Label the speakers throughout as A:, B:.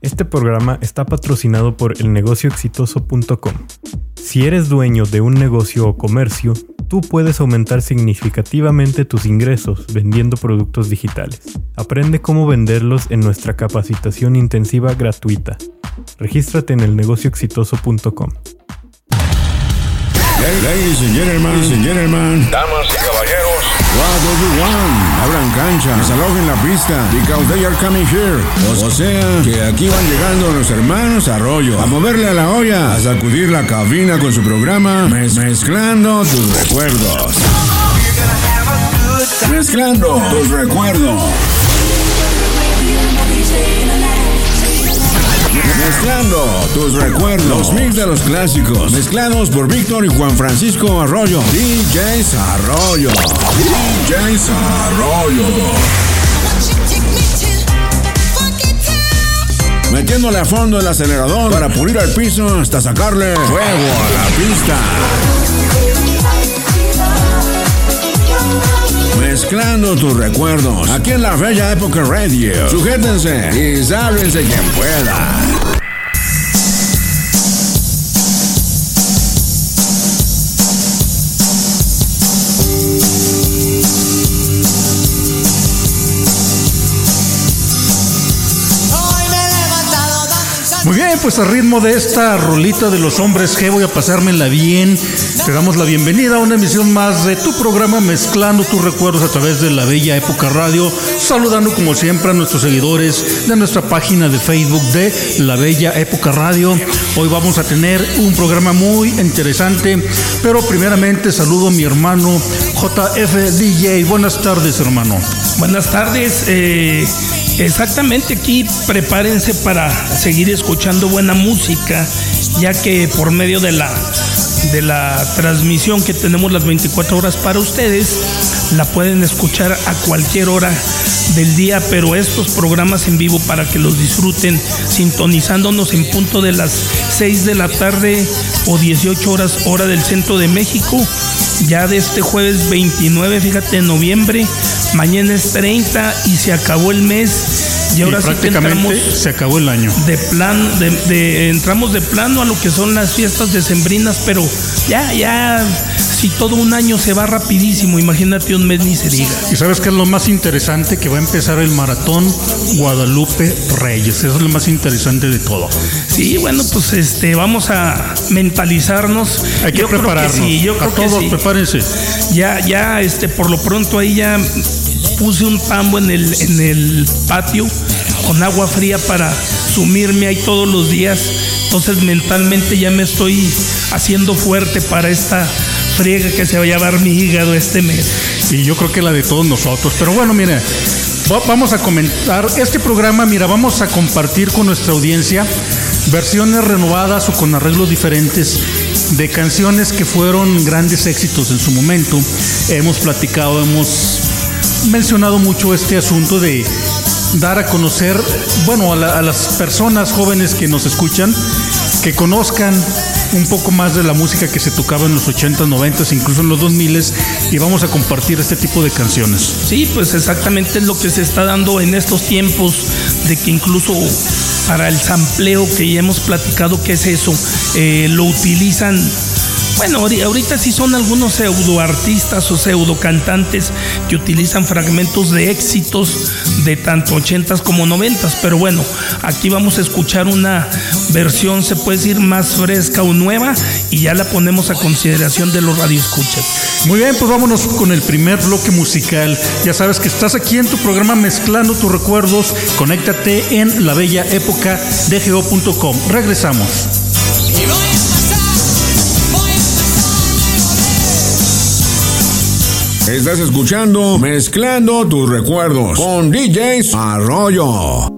A: Este programa está patrocinado por elnegocioexitoso.com. Si eres dueño de un negocio o comercio, tú puedes aumentar significativamente tus ingresos vendiendo productos digitales. Aprende cómo venderlos en nuestra capacitación intensiva gratuita. Regístrate en elnegocioexitoso.com.
B: Ladies and gentlemen, ladies and gentlemen,
C: Damas y caballeros,
B: what do? Abran cancha, desalojen la pista, because they are coming here. O, sea, que aquí van llegando los hermanos Arroyo, a moverle a la olla, a sacudir la cabina con su programa, mez- mezclando tus recuerdos. Mezclando tus recuerdos. Mezclando tus recuerdos. Los mix de los clásicos. Mezclados por Víctor y Juan Francisco Arroyo. DJs Arroyo. DJs Arroyo. Metiéndole a fondo el acelerador para pulir al piso hasta sacarle fuego a la pista. Mezclando tus recuerdos. Aquí en la Bella Época Radio. Sujétense y sálvense quien pueda.
D: Pues al ritmo de esta rolita de los hombres G voy a pasármela bien. Te damos la bienvenida a una emisión más de tu programa Mezclando tus recuerdos a través de la Bella Época Radio. Saludando como siempre a nuestros seguidores de nuestra página de Facebook de La Bella Época Radio. Hoy vamos a tener un programa muy interesante, pero primeramente saludo a mi hermano JF DJ. Buenas tardes, hermano.
E: Buenas tardes. eh, exactamente aquí prepárense para seguir escuchando buena música, ya que por medio de la de la transmisión que tenemos las 24 horas para ustedes, la pueden escuchar a cualquier hora del día, pero estos programas en vivo para que los disfruten sintonizándonos en punto de las 6 de la tarde o 18 horas hora del centro de México, ya de este jueves 29, fíjate, de noviembre, mañana es 30 y se acabó el mes y ahora
D: Y
E: sí que
D: prácticamente
E: entramos
D: se acabó el año.
E: de plan, de, de- entramos de plano a lo que son las fiestas decembrinas, pero ya, ya, si todo un año se va rapidísimo, imagínate un mes ni se diga.
D: Y sabes qué es lo más interesante que va a empezar el maratón Guadalupe Reyes. Eso es lo más interesante de todo.
E: Sí, bueno, pues este, vamos a mentalizarnos.
D: Hay que
E: Yo creo
D: prepararnos.
E: sí, yo creo
D: a
E: que
D: todos,
E: sí.
D: prepárense.
E: Ya, ya, este, por lo pronto ahí ya puse un tambo en el, en el patio con agua fría para sumirme ahí todos los días. Entonces mentalmente ya me estoy haciendo fuerte para esta friega que se va a llevar mi hígado este mes.
D: Y yo creo que la de todos nosotros. Pero bueno, mira, va- vamos a comentar este programa. Mira, vamos a compartir con nuestra audiencia versiones renovadas o con arreglos diferentes de canciones que fueron grandes éxitos en su momento. Hemos platicado, hemos mencionado mucho este asunto de dar a conocer, bueno, a, la- a las personas jóvenes que nos escuchan, que conozcan un poco más de la música que se tocaba en los 80s, 90s, incluso en los 2000s, y vamos a compartir este tipo de canciones.
E: Sí, pues exactamente es lo que se está dando en estos tiempos, de que incluso para el sampleo que ya hemos platicado, ¿qué es eso? Eh, lo utilizan. Bueno, ahori- ahorita sí son algunos pseudo artistas o pseudo cantantes que utilizan fragmentos de éxitos de tanto 80s como 90s, pero bueno, aquí vamos a escuchar una versión, se puede decir, más fresca o nueva y ya la ponemos a consideración de los radioescuchas.
D: Muy bien, pues vámonos con el primer bloque musical. Ya sabes que estás aquí en tu programa mezclando tus recuerdos. Conéctate en la bella época de. Regresamos.
B: Estás escuchando Mezclando tus recuerdos con DJs Arroyo.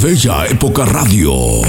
F: Bella Época Radio.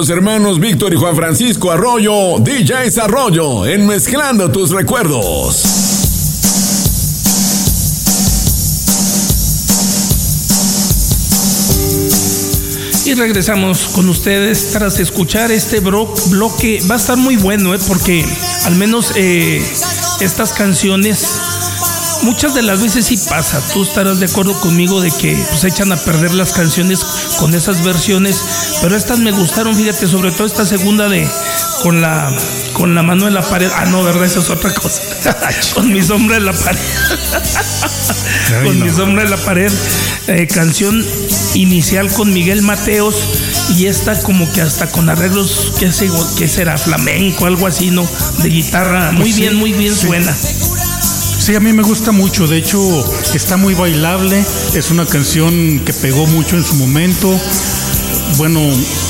B: Los hermanos Víctor y Juan Francisco Arroyo, DJs Arroyo, en Mezclando tus recuerdos.
E: Y regresamos con ustedes tras escuchar este bloque. Va a estar muy bueno, ¿eh? porque al menos eh, estas canciones, muchas de las veces sí pasa. Tú estarás de acuerdo conmigo de que pues, echan a perder las canciones con esas versiones, pero estas me gustaron, fíjate, sobre todo esta segunda de con la con la mano en la pared. Ah, no, verdad, esa es otra cosa. con mi sombra en la pared. con mi sombra en la pared. Eh, canción inicial con Miguel Mateos y esta como que hasta con arreglos, ¿qué, sé, qué será? Flamenco, algo así, ¿no? De guitarra. Muy
D: Sí,
E: bien, muy bien
D: sí.
E: suena.
D: Sí, a mí me gusta mucho. De hecho, está muy bailable. Es una canción que pegó mucho en su momento. Bueno,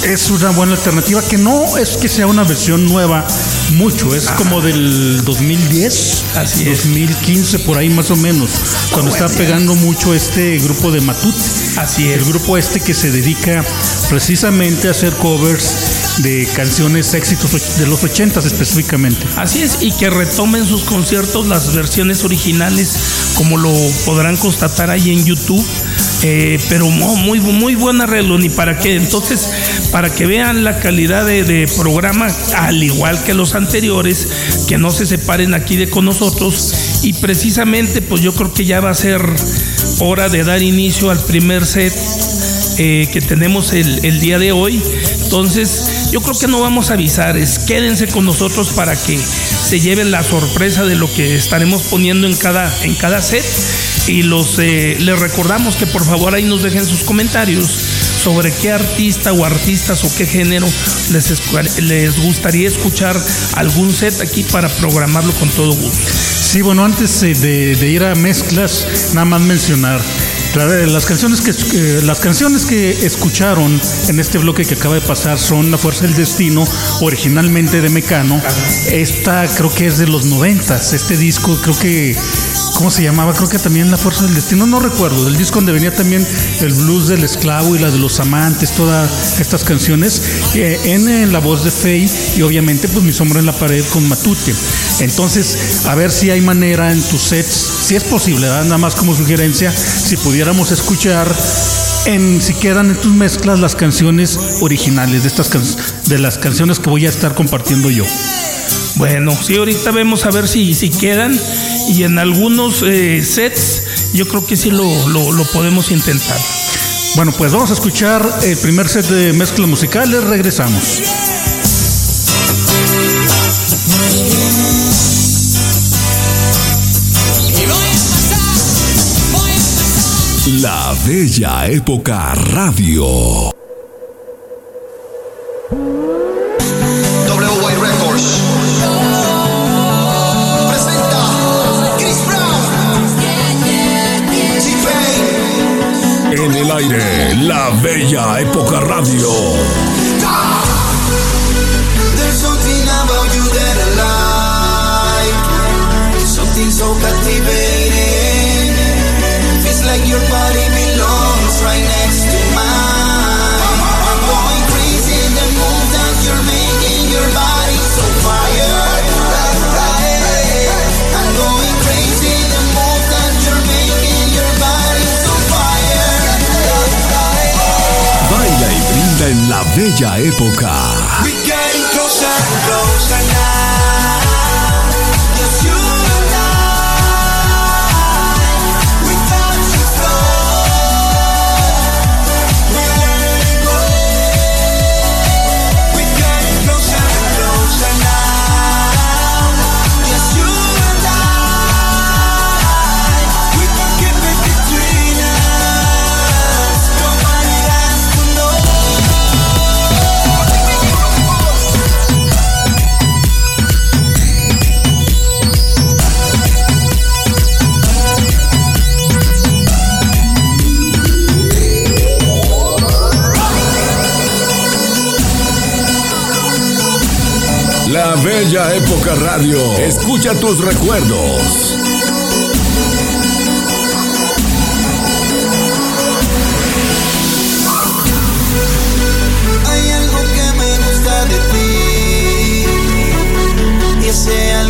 D: es una buena alternativa que no es que sea una versión nueva mucho, es como del 2010,
E: Así es.
D: 2015 por ahí más o menos, cuando está pegando mucho este grupo de Matute.
E: Así es.
D: El grupo este que se dedica precisamente a hacer covers de canciones éxitos de los 80 específicamente.
E: Así es, y que retomen sus conciertos las versiones originales, como lo podrán constatar ahí en YouTube. Eh, pero muy, muy buen arreglo, ni para qué. Entonces, para que vean la calidad de, de programa, al igual que los anteriores, que no se separen aquí de con nosotros. Y precisamente, pues yo creo que ya va a ser hora de dar inicio al primer set eh, que tenemos el, el día de hoy. Entonces, yo creo que no vamos a avisar, es quédense con nosotros para que se lleven la sorpresa de lo que estaremos poniendo en cada, en cada set. Y los eh, les recordamos que por favor ahí nos dejen sus comentarios sobre qué artista o artistas o qué género les, les gustaría escuchar algún set aquí para programarlo con todo gusto.
D: Sí, bueno, antes eh, de, de ir a mezclas, nada más mencionar. la- Las canciones, que, eh, las canciones que escucharon en este bloque que acaba de pasar son La Fuerza del Destino, originalmente de Mecano. Esta creo que es de los noventas. Este disco creo que, ¿cómo se llamaba? Creo que también La Fuerza del Destino, no recuerdo. Del disco donde venía también el blues del esclavo y la de los amantes, todas estas canciones, eh, en, la voz de Faye y obviamente pues Mi Sombra en la Pared con Matute. Entonces, a ver si hay manera en tus sets, si es posible, nada más como sugerencia, si pudiéramos escuchar en si quedan en tus mezclas las canciones originales de estas can- de las canciones que voy a estar compartiendo yo.
E: Bueno, sí, ahorita vemos a ver si, si quedan y en algunos eh, sets yo creo que sí lo, lo- lo podemos intentar.
D: Bueno, pues vamos a escuchar el primer set de mezclas musicales, regresamos.
F: La Bella Época Radio. Época Radio. Bella Época. La Bella Época Radio. Escucha tus recuerdos.
G: Hay algo que me gusta de ti y ese algo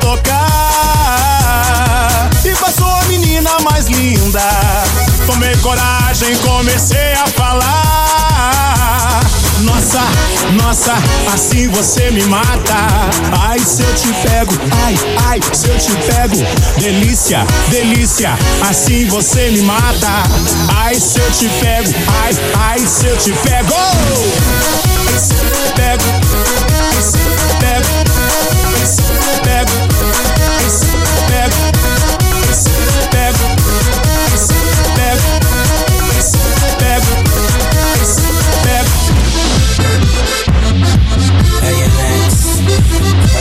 H: Tocar e passou a menina mais linda. Tomei coragem, comecei a falar. Nossa, nossa, assim você me mata. Ai, se eu te pego, ai, ai, se eu te pego. Delícia, delícia, assim você me mata. Ai, se eu te pego, ai, ai, se eu te pego. Pego, pego,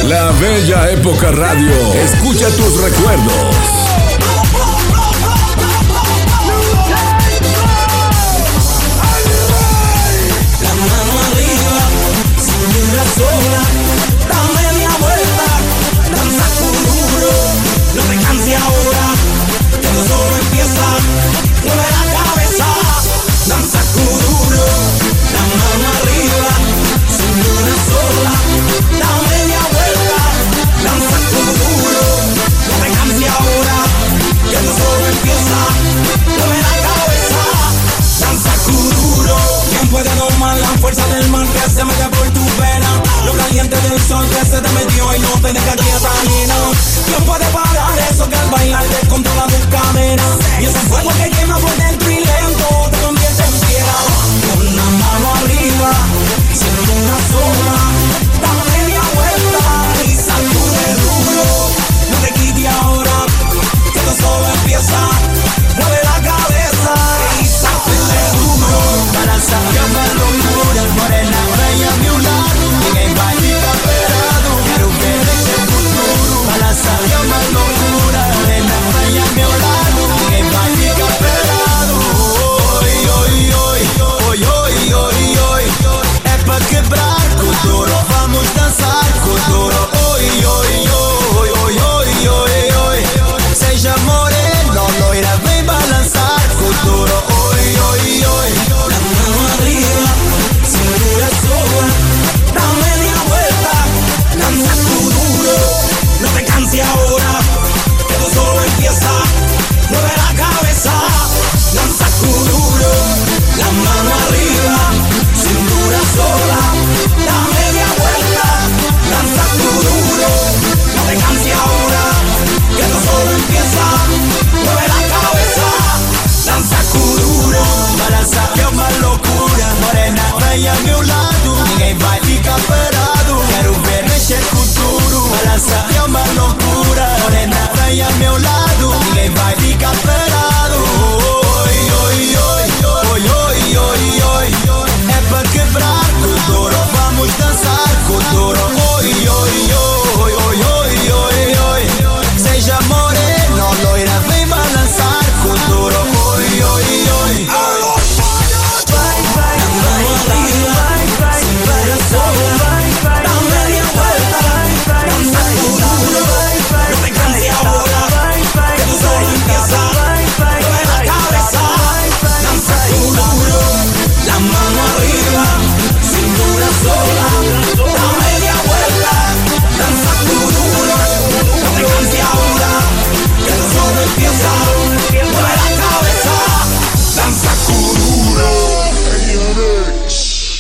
I: La Bella Época Radio. Escucha tus recuerdos.
J: Se mete por tu vena? Lo caliente del sol que se te metió y no te deja quieta ni no. ¿Quién puede parar eso que al bailar descontrola tus cadenas? Y ese fuego que quema por dentro y lento te convierte en piedra. Con la mano arriba, siendo una sola, da media vuelta y sacude duro. No te quites ahora, que esto solo empieza. Mueve la cabeza y sacude duro. Para sacar más locura, morena, bella, mi un lado. Ninguém vai ficar parado. Quero ver esse futuro. Para sacar más locura, morena, bella, meu lado. Ninguém vai ficar parado. Oi, oi, oi, oi, oi, oi, oi. É pra quebrar com duro. Vamos dançar com duro. Oi, oi, oi, oi, oi, oi, oi. Seja moreno, loira, vem balançar com duro. Oi, oi, oi. Vem ao meu lado. Ninguém vai ficar parado. Quero ver mexer com duro. Balança é uma loucura. Morena, vem ao meu lado. Ninguém vai ficar parado. Oi, oi, oi, oi, oi, oi, oi. É pra quebrar com duro. Vamos dançar com duro. Oi, oi, oi, oi,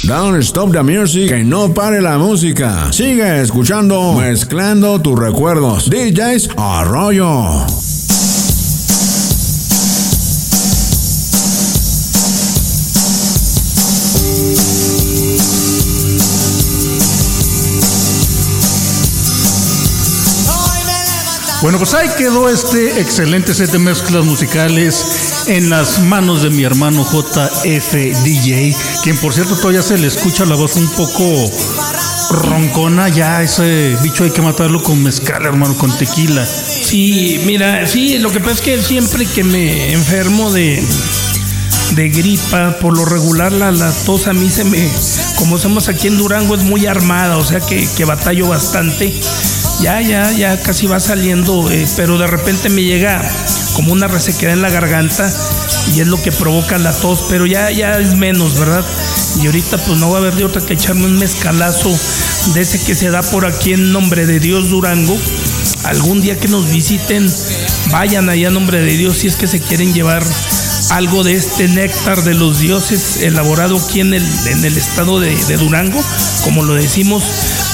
B: Don't stop the music, que no pare la música. Sigue escuchando, mezclando tus recuerdos. DJs Arroyo.
D: Bueno, pues ahí quedó este excelente set de mezclas musicales en las manos de mi hermano JF DJ, quien por cierto todavía se le escucha la voz un poco roncona. Ya ese bicho hay que matarlo con mezcal, hermano, con tequila.
E: Sí, mira, sí, lo que pasa es que siempre que me enfermo de, de gripa, por lo regular la, la tos a mí se me, como somos aquí en Durango, es muy armada, o sea que, que batallo bastante. Ya, ya, ya casi va saliendo, eh, pero de repente me llega como una resequedad en la garganta y es lo que provoca la tos, pero ya, ya es menos, ¿verdad? Y ahorita pues no va a haber de otra que echarme un mezcalazo de ese que se da por aquí en nombre de Dios Durango. Algún día que nos visiten, vayan allá en nombre de Dios si es que se quieren llevar algo de este néctar de los dioses elaborado aquí en el, en el estado de, de Durango, como lo decimos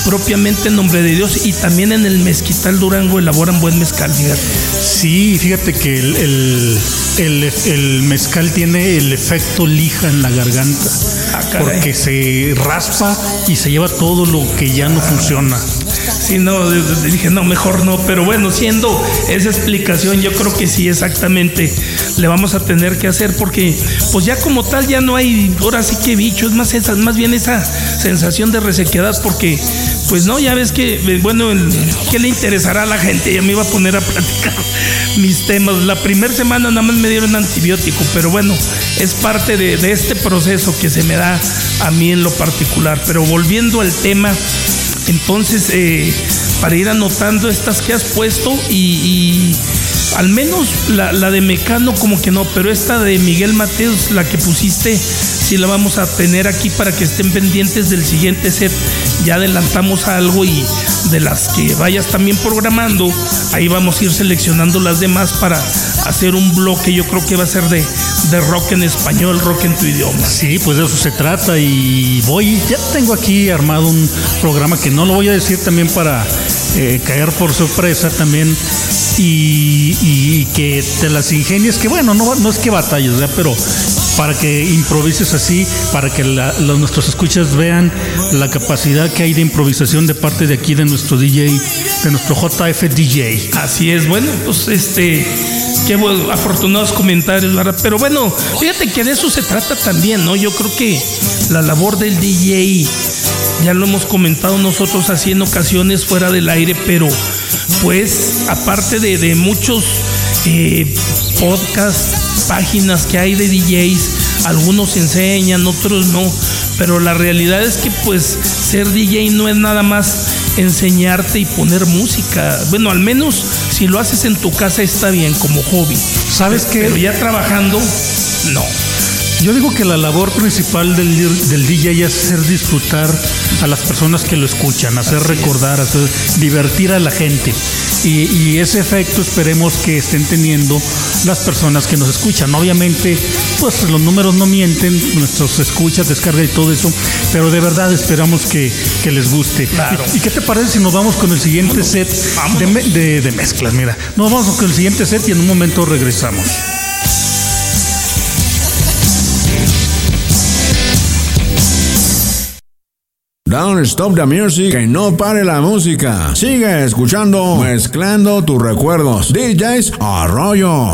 E: propiamente en nombre de Dios y también en el mezquital Durango elaboran buen mezcal, fíjate.
D: Sí, fíjate que el, el, el- el mezcal tiene el efecto lija en la garganta.
E: Ah,
D: porque se raspa y se lleva todo lo que ya no funciona.
E: Sí, no, dije, no, mejor no. Pero bueno, siendo esa explicación, yo creo que sí, exactamente, le vamos a tener que hacer porque, pues ya como tal, ya no hay, ahora sí que bicho, es más, esa, más bien esa sensación de resequedad porque, pues no, ya ves que, eh, bueno, el- ¿qué le interesará a la gente? Ya me iba a poner a platicar mis temas. La primera semana nada más me dieron antibiótico, pero bueno, es parte de, este proceso que se me da a mí en lo particular. Pero volviendo al tema, entonces, eh, para ir anotando estas que has puesto y, y al menos la, la de Mecano como que no, pero esta de Miguel Mateos, la que pusiste, sí la vamos a tener aquí para que estén pendientes del siguiente set. Ya adelantamos algo y de las que vayas también programando, ahí vamos a ir seleccionando las demás para hacer un bloque, yo creo que va a ser de, de rock en español, rock en tu idioma.
D: Sí, pues de eso se trata y voy, ya tengo aquí armado un programa que no lo voy a decir también para eh, caer por sorpresa también y, y que te las ingenies, que bueno, no, es que batalles, ¿verdad? pero para que improvises así, para que nuestros escuchas vean la capacidad que hay de improvisación de parte de aquí de nuestro DJ, de nuestro JF DJ.
E: Así es, bueno, pues este, qué afortunados comentarios, ¿verdad? Pero bueno, fíjate que de eso se trata también, ¿no? Yo creo que la labor del DJ, ya lo hemos comentado nosotros así en ocasiones fuera del aire, pero pues aparte de, de muchos eh, podcasts, páginas que hay de DJs, algunos enseñan, otros no, pero la realidad es que pues ser DJ no es nada más enseñarte y poner música. Bueno, al menos si lo haces en tu casa está bien como hobby.
D: ¿Sabes qué?
E: Pero ya trabajando, no.
D: Yo digo que la labor principal del, del DJ es hacer disfrutar a las personas que lo escuchan, hacer recordar, hacer divertir a la gente. Y, y ese efecto esperemos que estén teniendo las personas que nos escuchan. Obviamente, pues los números no mienten, nuestros escuchas, descarga y todo eso, pero de verdad esperamos que, que les guste.
E: Claro.
D: ¿Y, y qué te parece si nos vamos con el siguiente set de, me- de- de mezclas? Mira, nos vamos con el siguiente set y en un momento regresamos.
B: Don't stop the music, que no pare la música. Sigue escuchando, mezclando tus recuerdos. DJs Arroyo.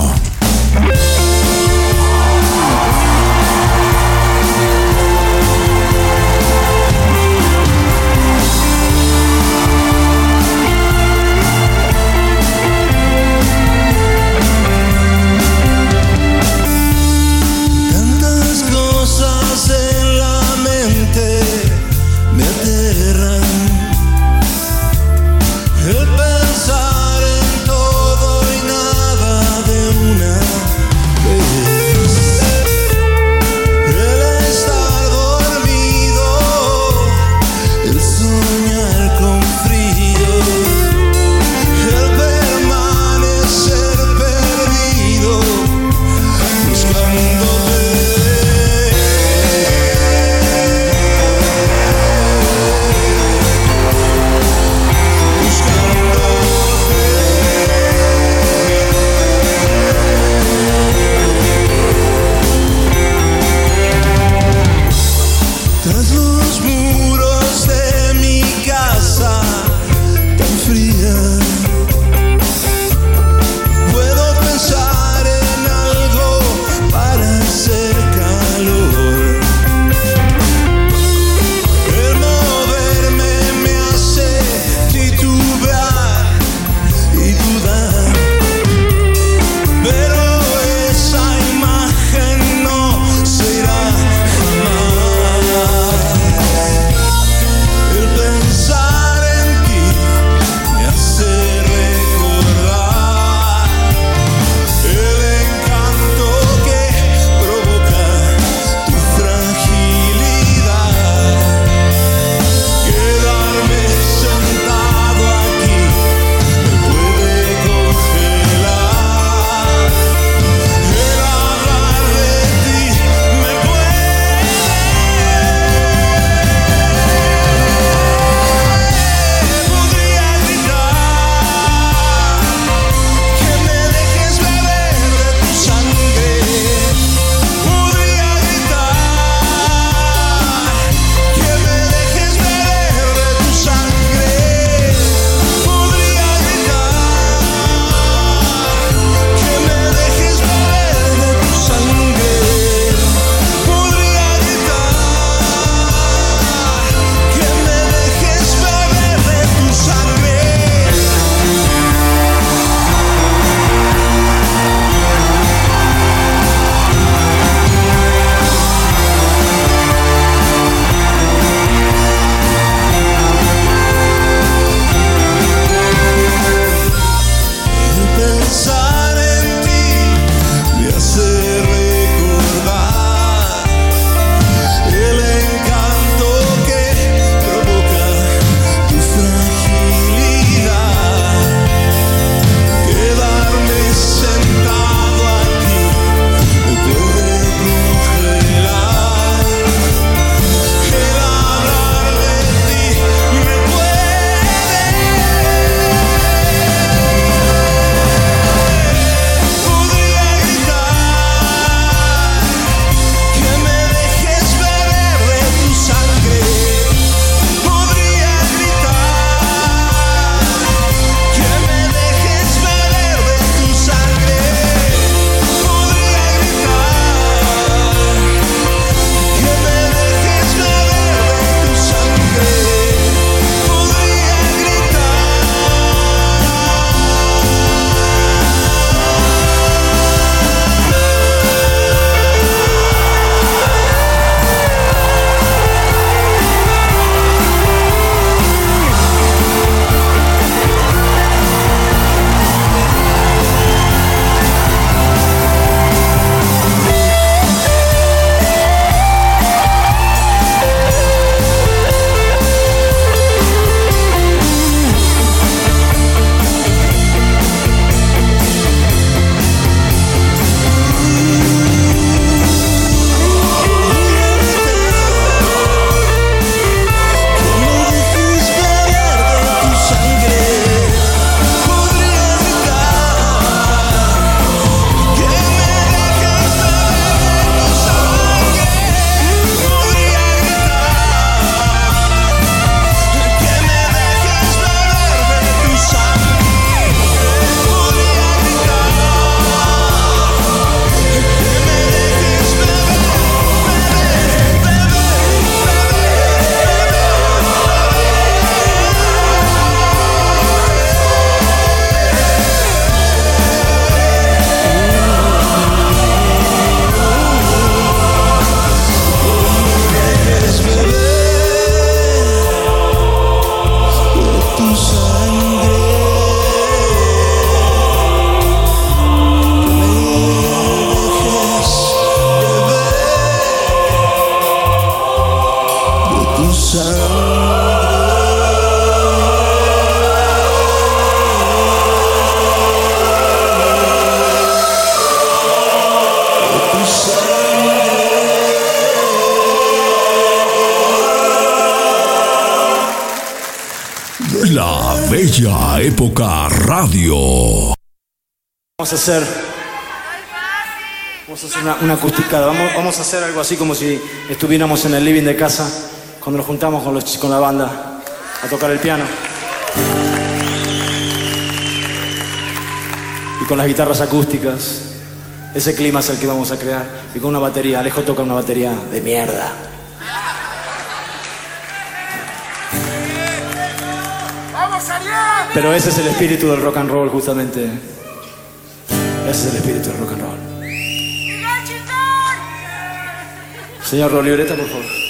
F: época radio.
K: Vamos a hacer.
L: Vamos a hacer una, una acusticada. Vamos, vamos, a hacer algo así como si estuviéramos en el living de casa cuando nos juntamos con, los, con la banda a tocar el piano. Y con las guitarras acústicas. Ese clima es el que vamos a crear. Y con una batería. Alejo toca una batería de mierda. Pero ese es el espíritu del rock and roll, justamente. Ese es el espíritu del rock and roll. Señor Loliureta, por favor.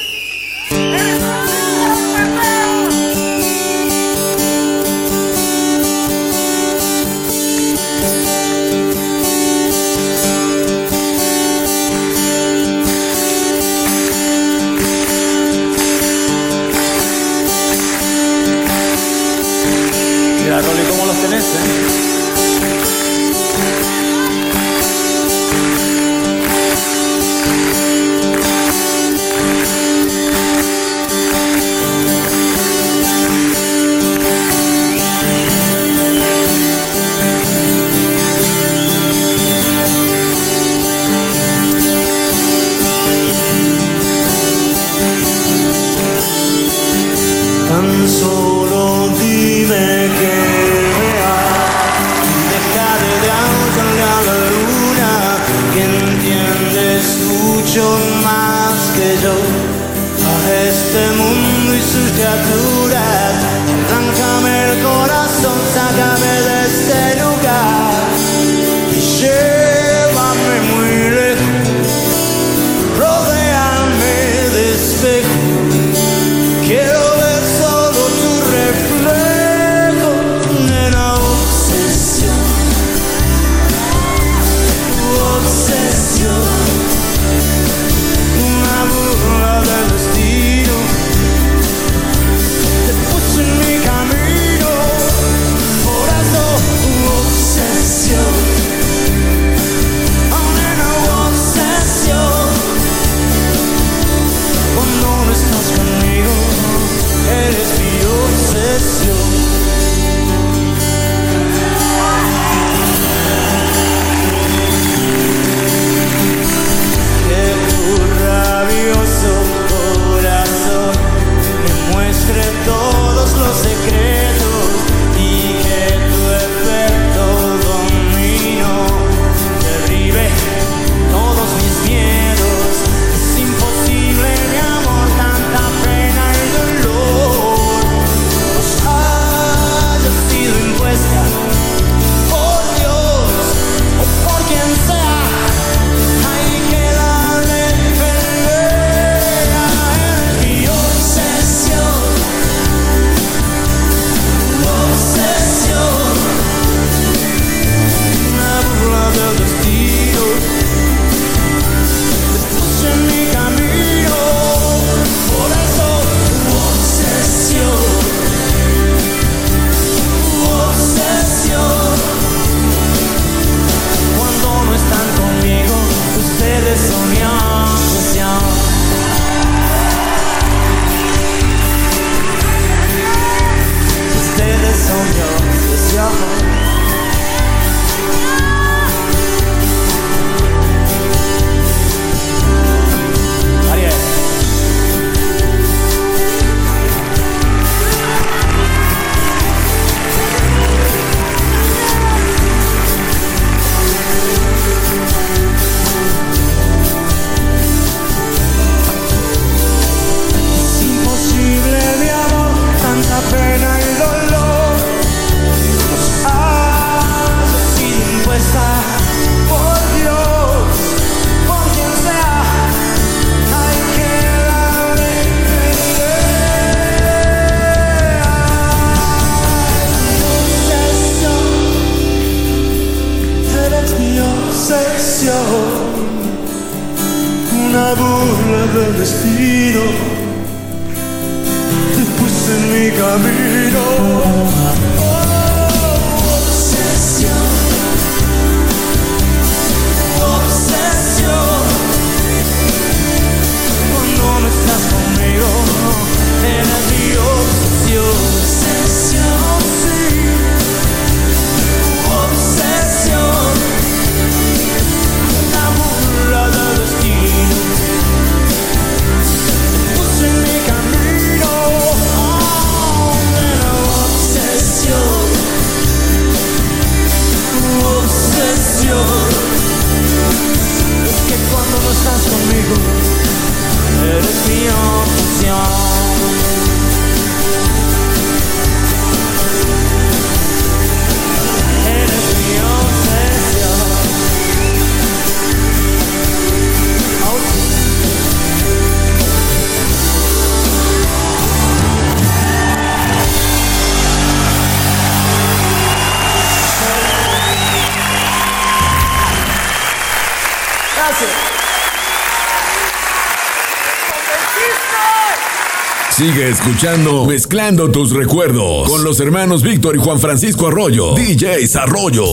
F: Sigue escuchando Mezclando tus recuerdos con los hermanos Víctor y Juan Francisco Arroyo, DJs Arroyo.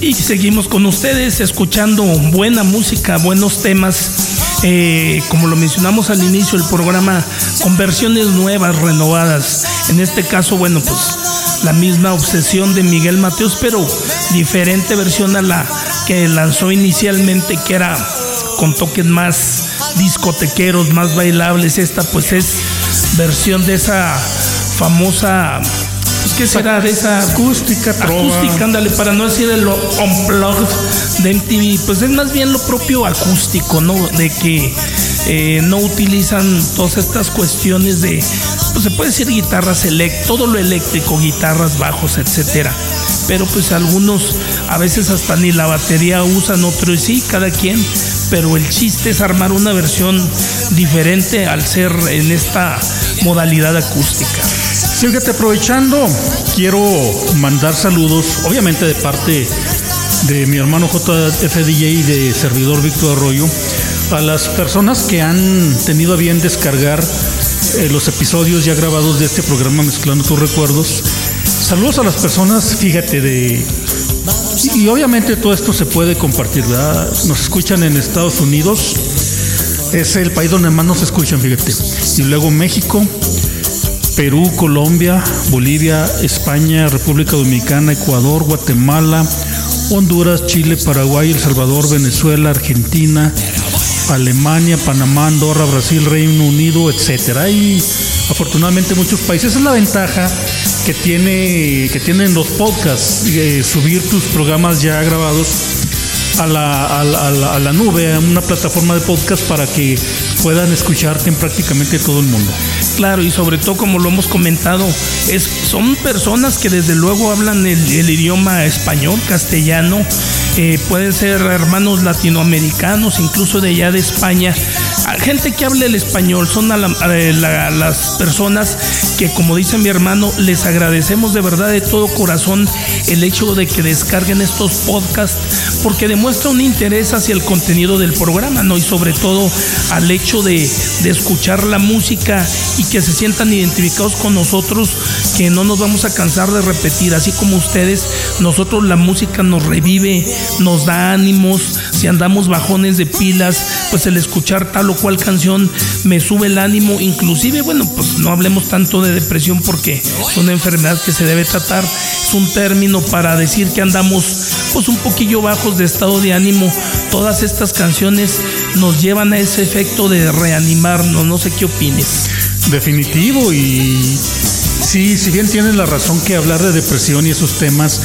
E: Y seguimos con ustedes escuchando buena música, buenos temas. eh, como lo mencionamos al inicio del programa, con versiones nuevas, renovadas. En este caso, bueno, pues la misma obsesión de Miguel Mateos, pero diferente versión a la que lanzó inicialmente, que era con toques más discotequeros, más bailables. Esta pues es versión de esa famosa pues, ¿Qué será de esa
D: acústica, trova.
E: acústica? Ándale, para no decir de lo unplugged de MTV, pues es más bien lo propio acústico, ¿no? De que eh, no utilizan todas estas cuestiones de, pues se puede decir guitarras elect, todo lo eléctrico, guitarras, bajos, etcétera. Pero pues algunos a veces hasta ni la batería usan, otros sí, cada quien. Pero el chiste es armar una versión diferente al ser en esta modalidad acústica.
D: Fíjate, aprovechando, quiero mandar saludos, obviamente de parte de mi hermano JFDJ y de servidor Víctor Arroyo, a las personas que han tenido a bien descargar eh, los episodios ya grabados de este programa Mezclando tus recuerdos. Saludos a las personas, fíjate, de... Y, obviamente todo esto se puede compartir, ¿verdad? Nos escuchan en Estados Unidos, es el país donde más nos escuchan, fíjate. Y luego México, Perú, Colombia, Bolivia, España, República Dominicana, Ecuador, Guatemala, Honduras, Chile, Paraguay, El Salvador, Venezuela, Argentina, Alemania, Panamá, Andorra, Brasil, Reino Unido, etcétera. Hay afortunadamente muchos países. Esa es la ventaja que tiene que tienen los podcasts, eh, subir tus programas ya grabados a la, a la- a la- nube, a una plataforma de podcast para que puedan escucharte en prácticamente todo el mundo.
E: Claro, y sobre todo como lo hemos comentado, es, son personas que desde luego hablan el idioma español, castellano, eh, pueden ser hermanos latinoamericanos, incluso de allá de España. A Gente que habla el español, son a la- las personas que, como dice mi hermano, les agradecemos de verdad de todo corazón el hecho de que descarguen estos podcasts, porque demuestra un interés hacia el contenido del programa, ¿no? Y sobre todo al hecho de escuchar la música y que se sientan identificados con nosotros, que no nos vamos a cansar de repetir, así como ustedes, nosotros la música nos revive, nos da ánimos, si andamos bajones de pilas, pues el escuchar tal o cual canción me sube el ánimo, inclusive, bueno, pues no hablemos tanto de depresión porque es una enfermedad que se debe tratar, es un término para decir que andamos pues un poquillo bajos de estado de ánimo, todas estas canciones nos llevan a ese efecto de reanimarnos, no sé qué opines.
D: Definitivo y sí, si bien tienes la razón que hablar de depresión y esos temas,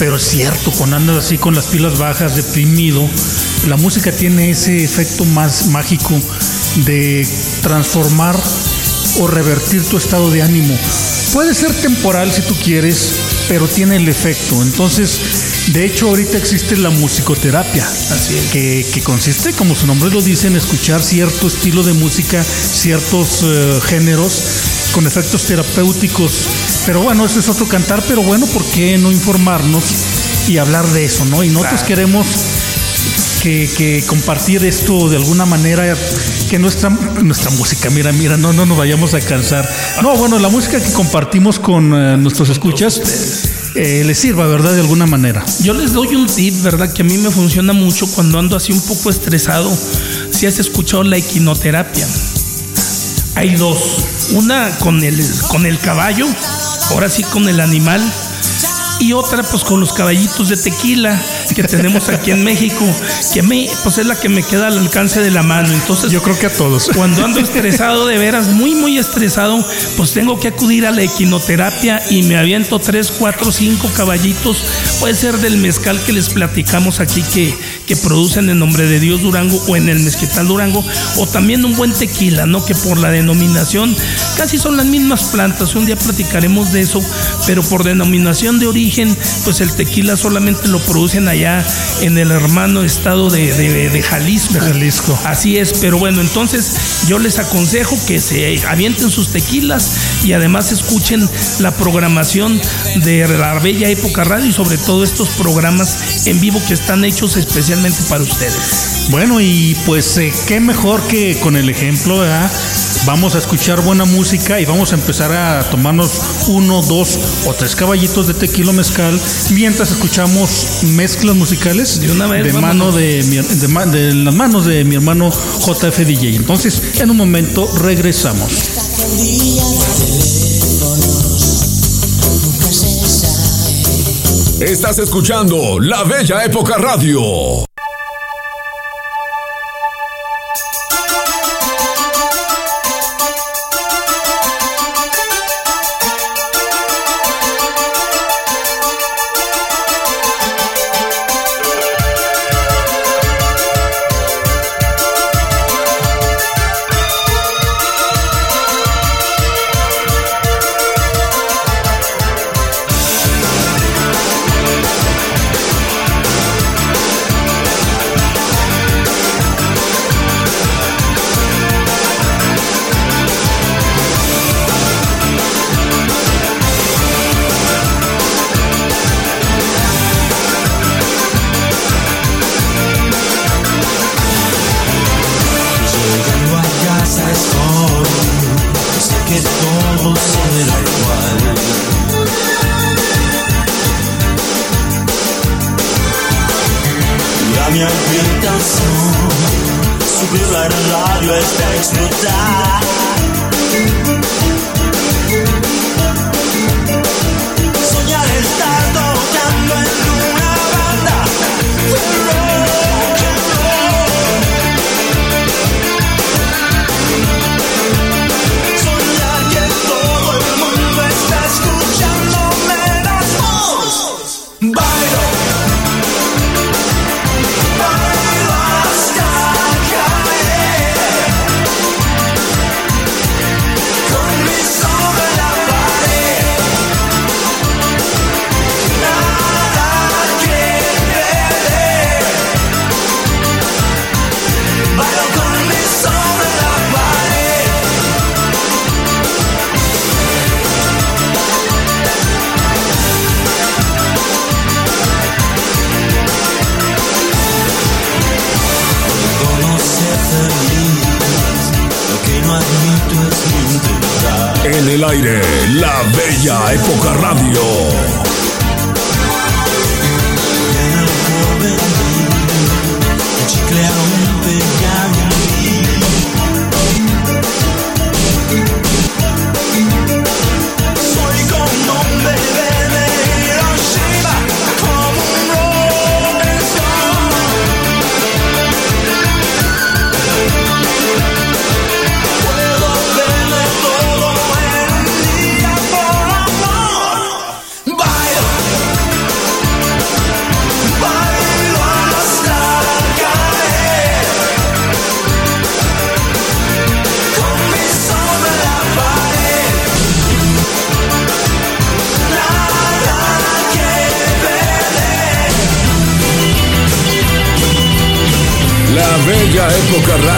D: pero es cierto, cuando andas así con las pilas bajas, deprimido, la música tiene ese efecto más mágico de transformar o revertir tu estado de ánimo. Puede ser temporal si tú quieres, pero tiene el efecto. Entonces, de hecho, ahorita existe la musicoterapia, que, que consiste, como su nombre lo dice, en escuchar cierto estilo de música, ciertos eh, géneros con efectos terapéuticos. Pero bueno, eso es otro cantar, pero bueno, ¿por qué no informarnos y hablar de eso, no? Y nosotros queremos que, que compartir esto de alguna manera, que nuestra, nuestra música, mira, mira, no, no nos vayamos a cansar. No, bueno, la música que compartimos con eh, nuestros escuchas eh, les sirva, ¿verdad? De alguna manera.
E: Yo les doy un tip, ¿verdad? Que a mí me funciona mucho cuando ando así un poco estresado. Si has escuchado la equinoterapia. Hay dos. Una con el, con el caballo, ahora sí con el animal. Y otra pues con los caballitos de tequila que tenemos aquí en México, que a mí pues es la que me queda al alcance de la mano. Entonces
D: yo creo que a todos.
E: Cuando ando estresado de veras, muy muy estresado, pues tengo que acudir a la equinoterapia y me aviento tres, cuatro, cinco caballitos. Puede ser del mezcal que les platicamos aquí que, que producen en nombre de Dios Durango o en el Mezquital Durango, o también un buen tequila, ¿no? Que por la denominación casi son las mismas plantas. Un día platicaremos de eso, pero por denominación de origen, pues el tequila solamente lo producen allá en el hermano estado de, de- de Jalisco.
D: Jalisco.
E: Así es, pero bueno, entonces yo les aconsejo que se avienten sus tequilas y además escuchen la programación de la Bella Época Radio y sobre todo estos programas en vivo que están hechos especialmente para ustedes.
D: Bueno, y pues eh, qué mejor que con el ejemplo, ¿verdad? Vamos a escuchar buena música y vamos a empezar a tomarnos uno, dos o tres caballitos de tequila mezcal mientras escuchamos mezclas musicales
E: De una vez,
D: de mano de, mi- de ma- de las manos de mi hermano JF DJ. Entonces, en un momento regresamos.
M: Estás escuchando La Bella Época Radio.
F: En el
M: aire, La Bella Época Radio.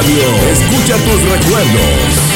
M: Escucha tus recuerdos.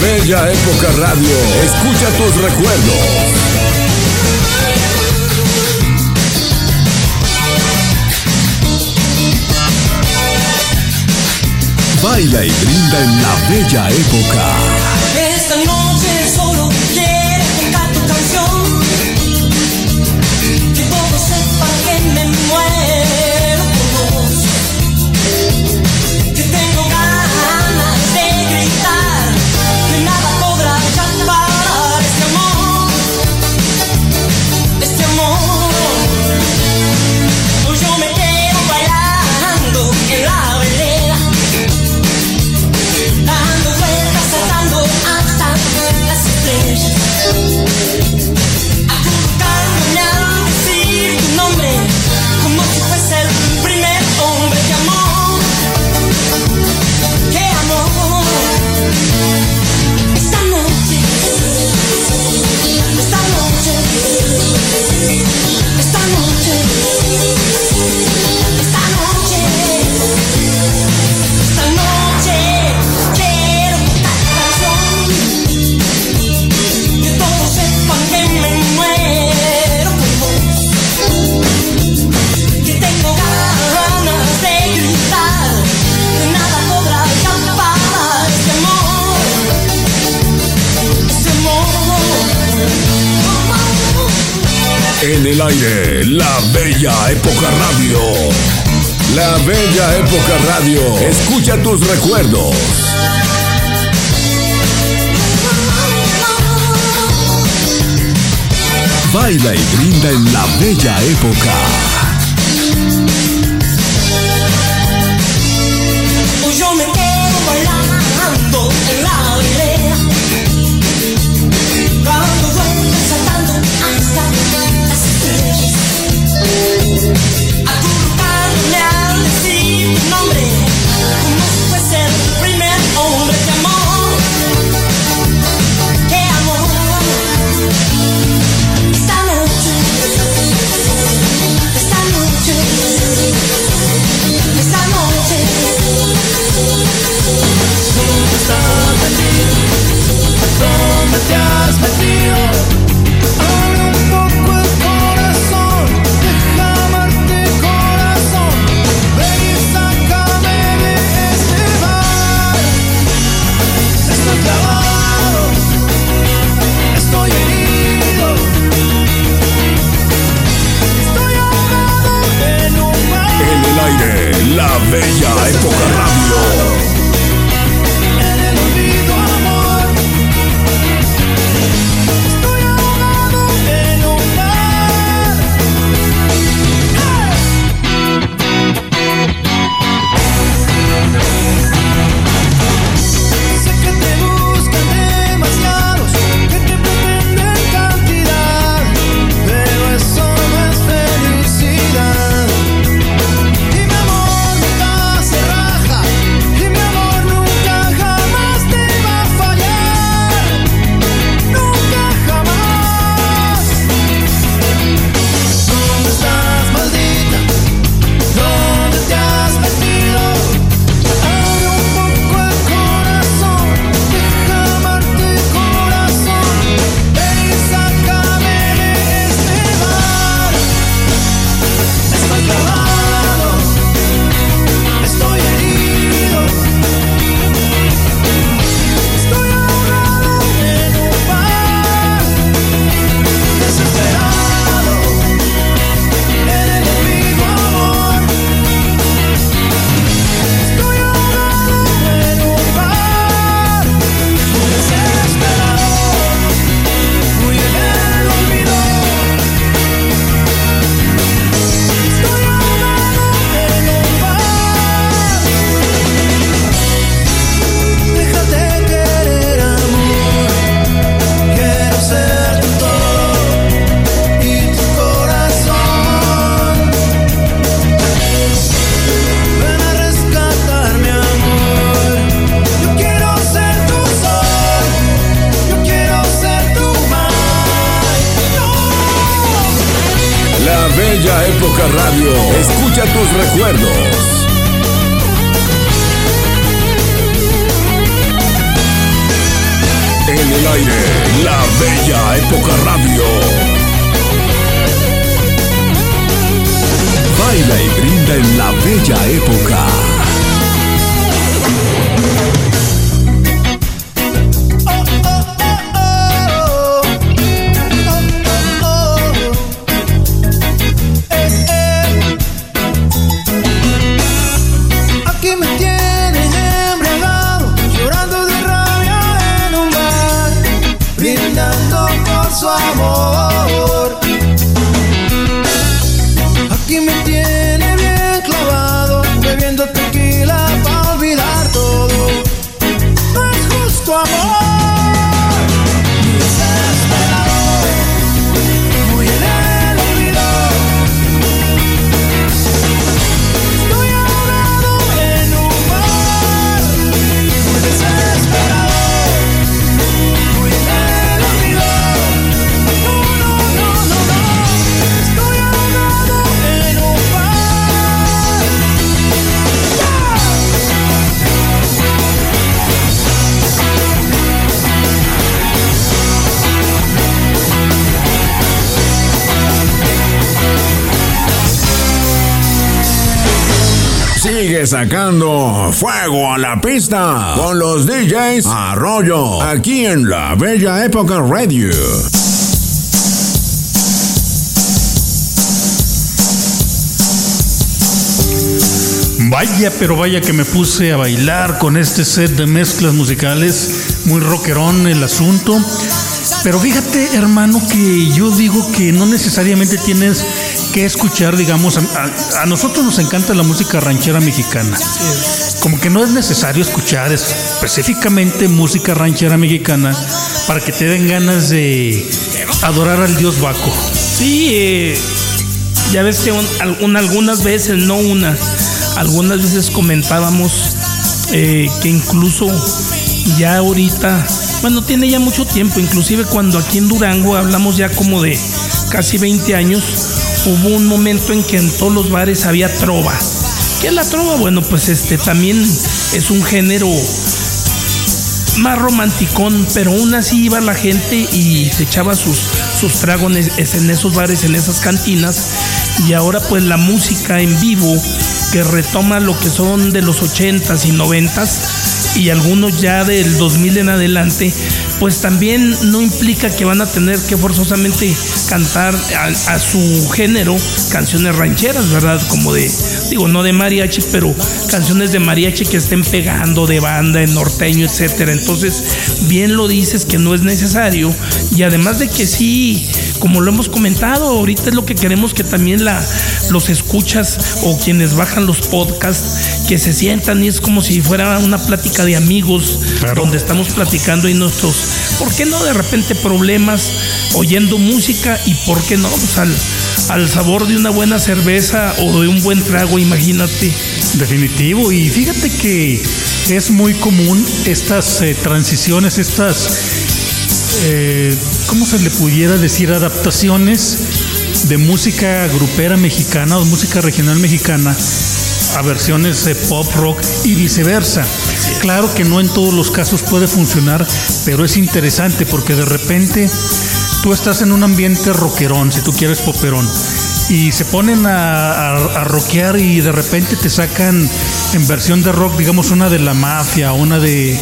N: bella época radio. Escucha tus recuerdos. baila y brinda en la bella época.
F: En el
N: aire, la bella época radio. La bella época radio. Escucha tus recuerdos. Baila y brinda en la bella época.
F: Ya has. Abre un poco el corazón. Declama el corazón. Ven y
O: sácame de este mar. Estoy acabado. Estoy herido. Estoy andado de un baile. En el aire, la bella
B: época rápida. Fuego a la pista con los DJs Arroyo aquí en la Bella Época Radio.
D: Vaya, pero vaya que me puse a bailar con este set de mezclas musicales. Muy rockerón el asunto. Pero fíjate, hermano, que yo digo que no necesariamente tienes que escuchar, digamos, a, nosotros nos encanta la música ranchera mexicana. Como que no es necesario escuchar específicamente música ranchera mexicana para que te den ganas de adorar al dios Baco.
E: Sí, eh, ya ves que un- algunas veces, no unas, algunas veces comentábamos eh, que incluso ya ahorita, bueno, tiene ya mucho tiempo, inclusive cuando aquí en Durango hablamos ya como de casi 20 años, hubo un momento en que en todos los bares había trova. ¿Qué es la trova? Bueno, pues este también es un género más romanticón, pero aún así iba la gente y se echaba sus, sus tragos en es- en esos bares, en esas cantinas. Y ahora pues la música en vivo que retoma lo que son de los 80s y 90s y algunos ya del 2000 en adelante, pues también no implica que van a tener que forzosamente cantar a, su género canciones rancheras, ¿verdad? Como de, digo, no de mariachi, pero canciones de mariachi que estén pegando de banda, en norteño, etcétera. Entonces, bien lo dices que no es necesario. Y además de que sí, como lo hemos comentado, ahorita es lo que queremos que también la, los escuchas o quienes bajan los podcasts, que se sientan y es como si fuera una plática de amigos, donde estamos platicando y nuestros, ¿por qué no de repente problemas oyendo música y por qué no pues al, al sabor de una buena cerveza o de un buen trago, imagínate.
D: Definitivo, y fíjate que es muy común estas eh, transiciones, estas, eh, ¿cómo se le pudiera decir? Adaptaciones de música grupera mexicana o música regional mexicana a versiones de pop rock y viceversa. Claro que no en todos los casos puede funcionar, pero es interesante porque de repente tú estás en un ambiente rockerón, si tú quieres poperón, y se ponen a, a, a rockear y de repente te sacan en versión de rock, digamos, una de la mafia, una de,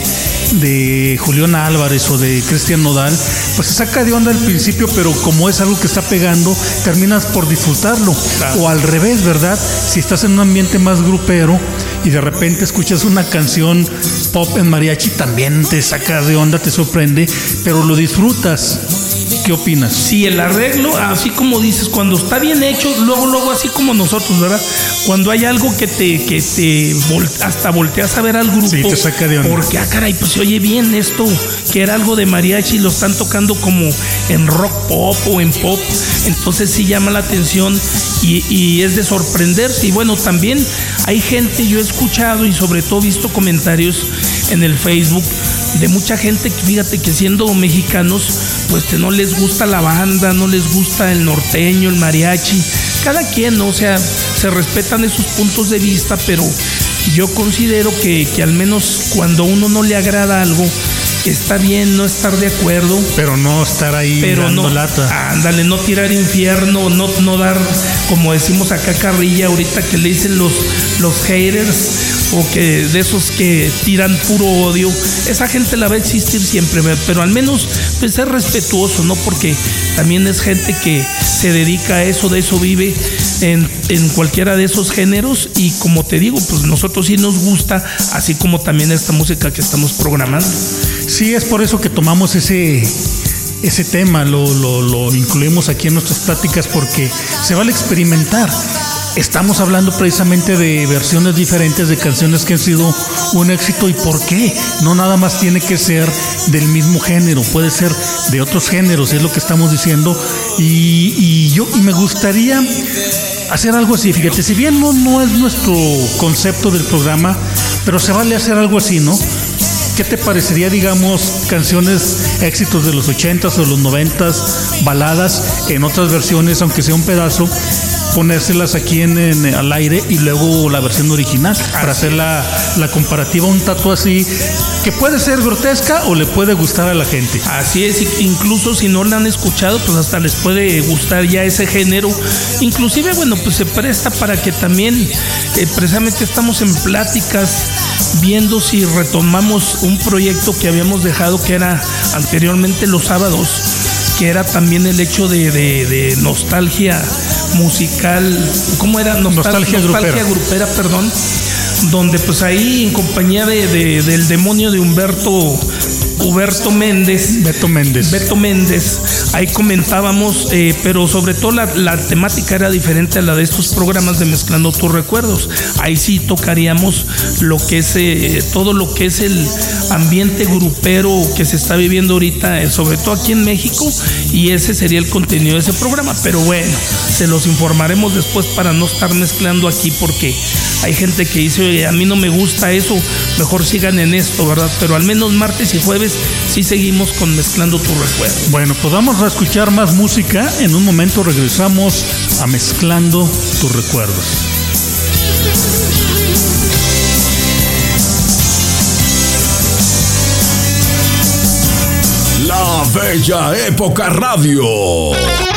D: de Julián Álvarez o de Cristian Nodal, pues se saca de onda al principio, pero como es algo que está pegando, terminas por disfrutarlo. O al revés, ¿verdad? Si estás en un ambiente más grupero y de repente escuchas una canción pop en mariachi, también te saca de onda, te sorprende, pero lo disfrutas. ¿Qué opinas?
E: Sí, el arreglo, así como dices, cuando está bien hecho, luego, luego, así como nosotros, ¿verdad? Cuando hay algo que te, que te vol- hasta volteas a ver al grupo.
D: Sí, te saca de onda.
E: Porque, ah, caray, pues se oye bien esto, que era algo de mariachi, lo están tocando como en rock pop o en pop. Entonces sí llama la atención y, y es de sorprenderse. Y bueno, también hay gente, yo he escuchado y sobre todo visto comentarios en el Facebook de mucha gente que fíjate que siendo mexicanos, pues que no les gusta la banda, no les gusta el norteño, el mariachi, cada quien, ¿no? o sea, se respetan esos puntos de vista, pero yo considero que, que al menos cuando a uno no le agrada algo, está bien no estar de acuerdo.
D: Pero no estar ahí
E: Pero
D: dando
E: no,
D: lata.
E: ándale, no tirar infierno, no, no dar, como decimos acá carrilla ahorita que le dicen los, los haters, o que de esos que tiran puro odio, esa gente la va a existir siempre, pero al menos pues ser respetuoso, ¿no? Porque también es gente que se dedica a eso, de eso vive en, en cualquiera de esos géneros y como te digo, pues nosotros sí nos gusta, así como también esta música que estamos programando.
D: Sí, es por eso que tomamos ese, ese tema, lo, lo- lo incluimos aquí en nuestras pláticas porque se vale experimentar. Estamos hablando precisamente de versiones diferentes de canciones que han sido un éxito y por qué. No nada más tiene que ser del mismo género, puede ser de otros géneros, es lo que estamos diciendo. Y, yo me gustaría hacer algo así, fíjate, si bien no, no es nuestro concepto del programa, pero se vale hacer algo así, ¿no? ¿Qué te parecería, digamos, canciones, éxitos de los 80s o los 90s, baladas en otras versiones, aunque sea un pedazo, ponérselas aquí en, en- al aire y luego la versión original para hacer la, la comparativa, un tatu así que puede ser grotesca o le puede gustar a la gente.
E: Así es, incluso si no la han escuchado, pues hasta les puede gustar ya ese género. Inclusive, bueno, pues se presta para que también, eh, precisamente estamos en pláticas viendo si retomamos un proyecto que habíamos dejado que era anteriormente los sábados, que era también el hecho de, de- de nostalgia musical, ¿cómo era? Nostal-
D: Nostalgia grupera.
E: grupera, perdón, donde pues ahí en compañía de, de- del demonio de Humberto Huberto Méndez.
D: Beto Méndez.
E: Beto Méndez. Ahí comentábamos, eh, pero sobre todo la, temática era diferente a la de estos programas de Mezclando tus recuerdos. Ahí sí tocaríamos lo que es eh, todo lo que es el ambiente grupero que se está viviendo ahorita, eh, sobre todo aquí en México, y ese sería el contenido de ese programa. Pero bueno, se los informaremos después para no estar mezclando aquí porque hay gente que dice, a mí no me gusta eso, mejor sigan en esto, ¿verdad? Pero al menos martes y jueves sí seguimos con Mezclando tu recuerdo.
D: Bueno, pues vamos a escuchar más música. En un momento regresamos a Mezclando tus recuerdos.
F: La Bella Época Radio.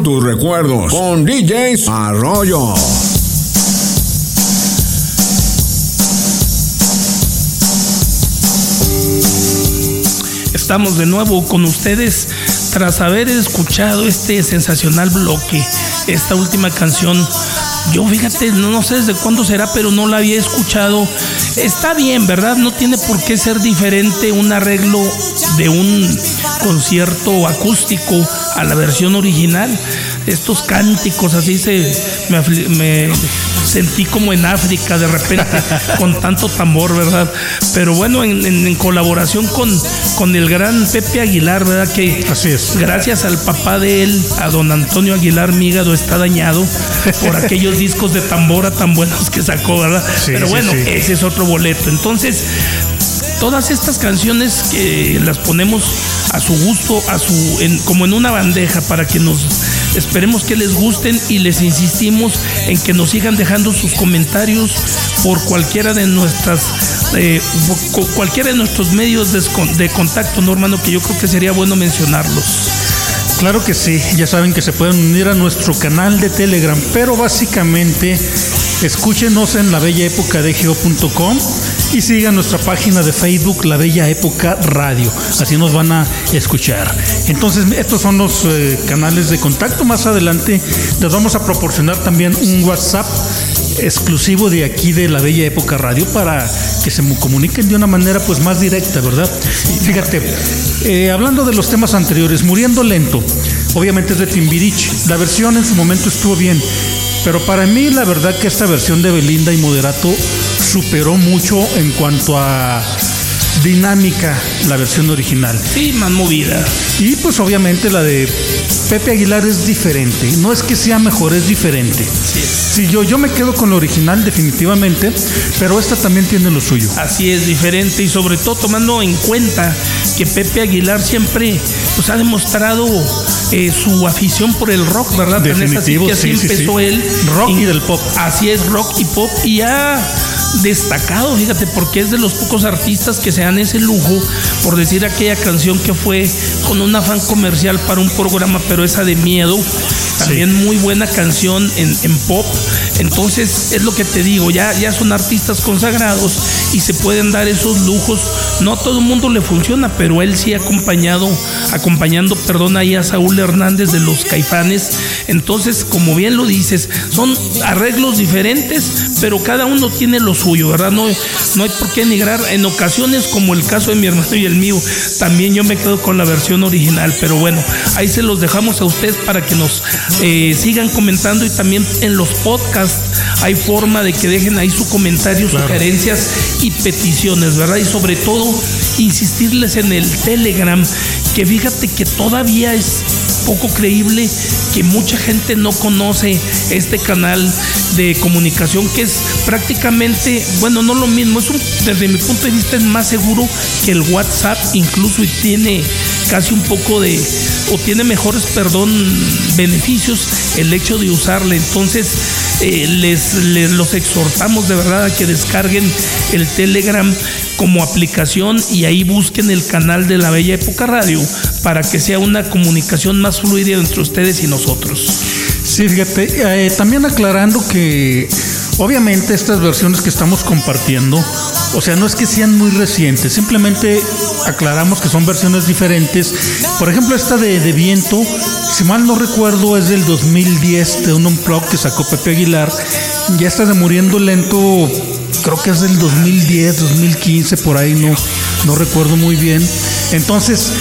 B: Tus recuerdos con DJs Arroyo.
E: Estamos de nuevo con ustedes tras haber escuchado este sensacional bloque, esta última canción. Yo fíjate, no, no sé desde cuándo será, pero no la había escuchado. Está bien, ¿verdad? No tiene por qué ser diferente un arreglo de un concierto acústico a la versión original. Estos cánticos así se me, me sentí como en África de repente con tanto tambor, ¿verdad? Pero bueno, en, en- en colaboración con, con el gran Pepe Aguilar, ¿verdad? Que
D: Así es.
E: gracias al papá de él, a don Antonio Aguilar, mi hígado está dañado por aquellos discos de tambora tan buenos que sacó, ¿verdad?
D: Sí,
E: Pero
D: sí,
E: bueno,
D: sí.
E: ese es otro boleto. Entonces, todas estas canciones que las ponemos a su gusto, a su, en- como en una bandeja para que nos esperemos que les gusten y les insistimos en que nos sigan dejando sus comentarios por cualquiera de nuestras eh, cu- cualquiera de nuestros medios de, de contacto, no hermano, que yo creo que sería bueno mencionarlos.
D: Claro que sí, ya saben que se pueden unir a nuestro canal de Telegram, pero básicamente escúchenos en la bella época de geo.com y sigan nuestra página de Facebook La Bella Época Radio, así nos van a escuchar. Entonces, estos son los eh, canales de contacto. Más adelante les vamos a proporcionar también un WhatsApp exclusivo de aquí de la Bella Época Radio para que se mu- comuniquen de una manera pues más directa, ¿verdad? Fíjate, eh, hablando de los temas anteriores, Muriendo Lento, obviamente es de Timbirich, la versión en su momento estuvo bien, pero para mí la verdad que esta versión de Belinda y Moderato superó mucho en cuanto a dinámica la versión original.
E: Sí, más movida.
D: Y pues obviamente la de Pepe Aguilar es diferente. No es que sea mejor, es diferente. Sí, yo, yo me quedo con la original definitivamente, pero esta también tiene lo suyo.
E: Así es, diferente y sobre todo tomando en cuenta que Pepe Aguilar siempre pues, ha demostrado eh, su afición por el rock, ¿verdad? Es así
D: Definitivo,
E: que así
D: sí, sí,
E: empezó
D: sí.
E: él.
D: Rock y del pop.
E: Así es, rock y pop. Y ha destacado, fíjate, porque es de los pocos artistas que se dan ese lujo por decir aquella canción que fue con un afán comercial para un programa, pero esa de miedo. También muy buena canción en, en pop. Entonces, es lo que te digo, ya, ya son artistas consagrados y se pueden dar esos lujos. No a todo el mundo le funciona, pero él sí ha acompañado, acompañando, perdón, ahí a Saúl Hernández de los Caifanes. Entonces, como bien lo dices, son arreglos diferentes, pero cada uno tiene lo suyo, ¿verdad? No, no hay por qué negrar. En ocasiones, como el caso de mi hermano y el mío, también yo me quedo con la versión original. Pero bueno, ahí se los dejamos a ustedes para que nos eh, sigan comentando y también en los podcasts hay forma de que dejen ahí su comentario, sugerencias y peticiones, ¿verdad? Y sobre todo, insistirles en el Telegram, que fíjate que todavía es poco creíble que mucha gente no conoce este canal de comunicación que es prácticamente, bueno, no lo mismo, es un, desde mi punto de vista es más seguro que el WhatsApp incluso y tiene casi un poco de, o tiene mejores, perdón, beneficios el hecho de usarle. Entonces, eh, les, los exhortamos de verdad a que descarguen el Telegram como aplicación y ahí busquen el canal de la Bella Época Radio para que sea una comunicación más fluida entre ustedes y nosotros.
D: Sí, fíjate, eh, también aclarando que obviamente estas versiones que estamos compartiendo, o sea, no es que sean muy recientes, simplemente aclaramos que son versiones diferentes. Por ejemplo, esta de, de Viento, si mal no recuerdo, es del 2010, de un unplug que sacó Pepe Aguilar. Ya esta de Muriendo Lento, creo que es del 2010, 2015, por ahí, no, no recuerdo muy bien. Entonces,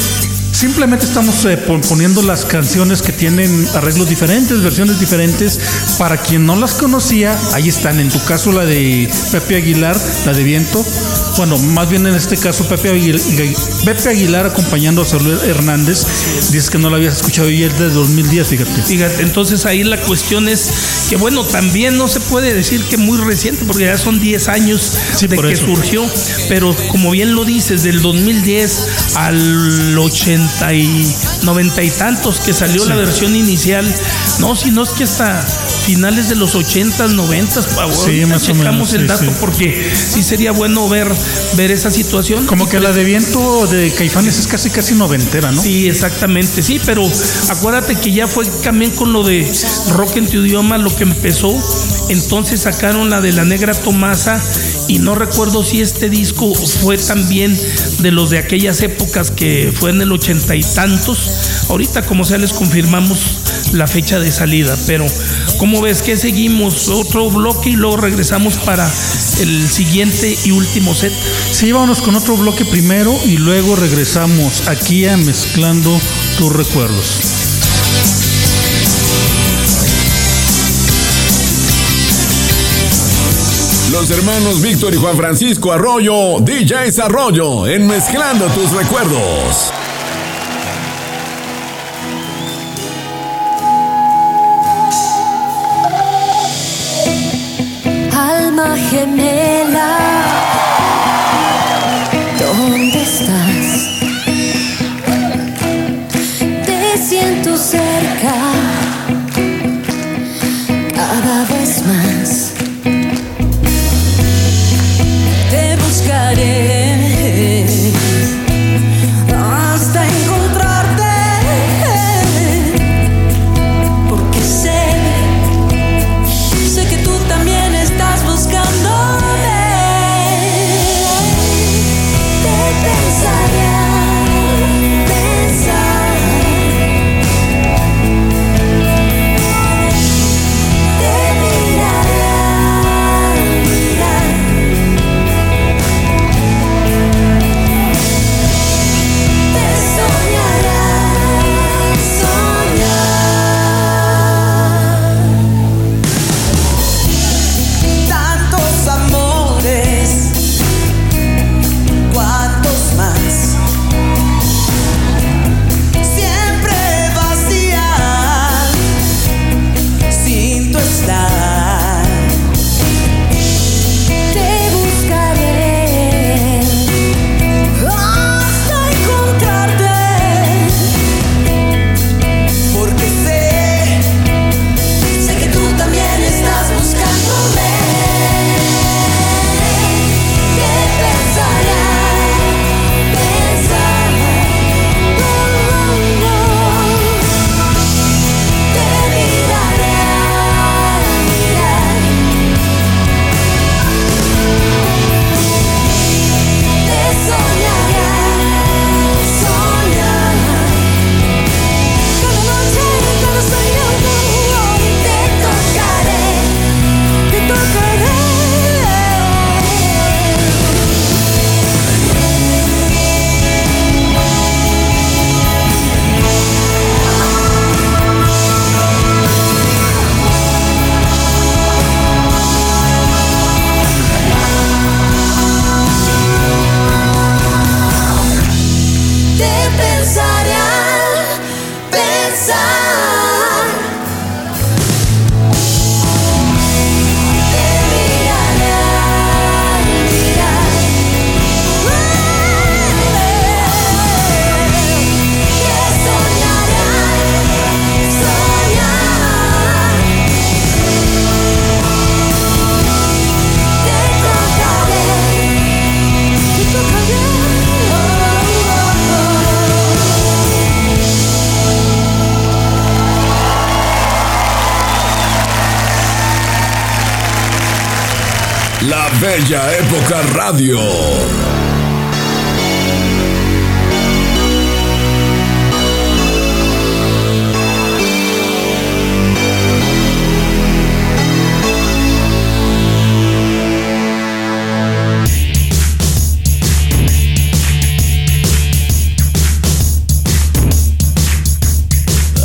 D: Simplemente estamos eh, pon- poniendo las canciones que tienen arreglos diferentes, versiones diferentes. Para quien no las conocía, ahí están. En tu caso, la de Pepe Aguilar, la de Viento. Bueno, más bien en este caso, Pepe Aguilar, Pepe Aguilar acompañando a Saúl Hernández. Dices que no la habías escuchado y es de 2010, fíjate.
E: Fíjate, entonces ahí la cuestión es que, bueno, también no se puede decir que muy reciente, porque ya son 10 años
D: Sí,
E: de que
D: eso.
E: surgió, pero como bien lo dices, del 2010 al 80 y 90 y tantos que salió la versión inicial, no, si no es que hasta finales de los 80s, 90s. Ahora
D: Sí, más o menos,
E: el
D: sí,
E: dato
D: sí.
E: porque sí sería bueno ver, ver esa situación.
D: Como que la de viento de Caifanes es casi casi noventera, ¿no?
E: Sí, exactamente, sí, pero acuérdate que ya fue también con lo de rock en tu idioma lo que empezó. Entonces sacaron la de la negra Tomasa y no recuerdo si este disco fue también de los de aquellas épocas que fue en el ochenta y tantos. Ahorita como sea les confirmamos la fecha de salida, pero ¿cómo ves que seguimos? Otro bloque y luego regresamos para el siguiente y último set.
D: Sí, vámonos con otro bloque primero y luego regresamos aquí a Mezclando tus recuerdos.
F: Los hermanos Víctor y Juan Francisco Arroyo, DJs Arroyo, en Mezclando tus recuerdos.
C: Alma gemela,
F: La Bella Época Radio.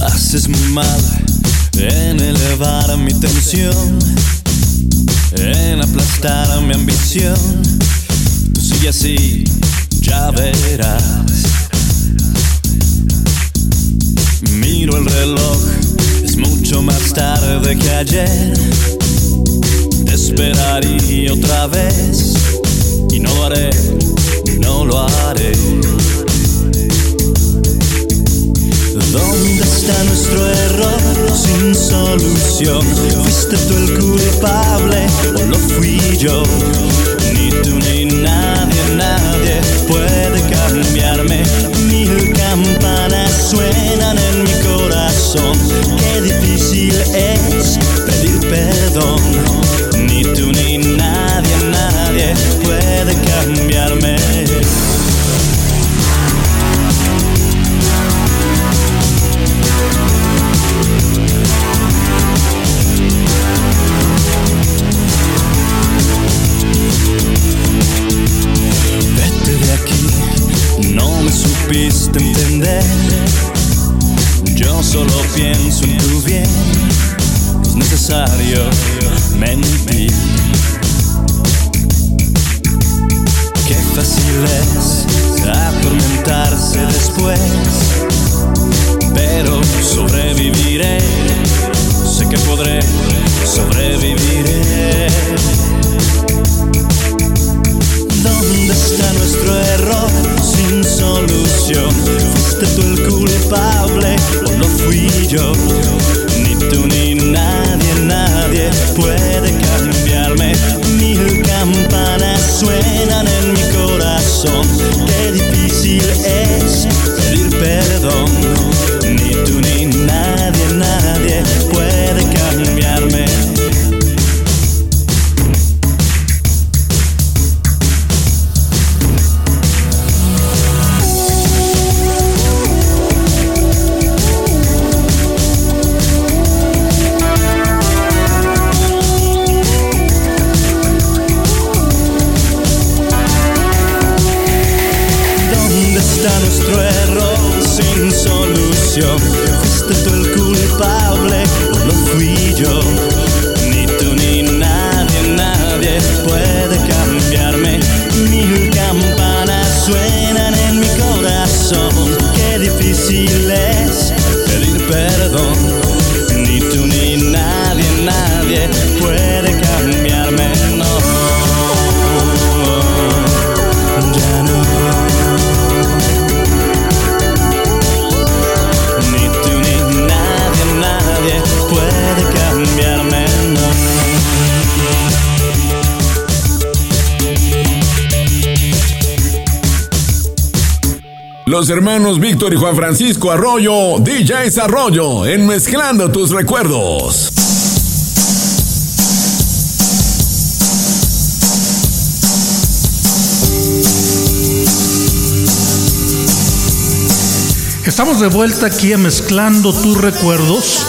P: Haces muy mal en elevar mi tensión, mi ambición. Tú sigue así, ya verás.
F: Francisco Arroyo, DJs Arroyo, en Mezclando tus recuerdos.
D: Estamos de vuelta aquí a mezclando tus recuerdos.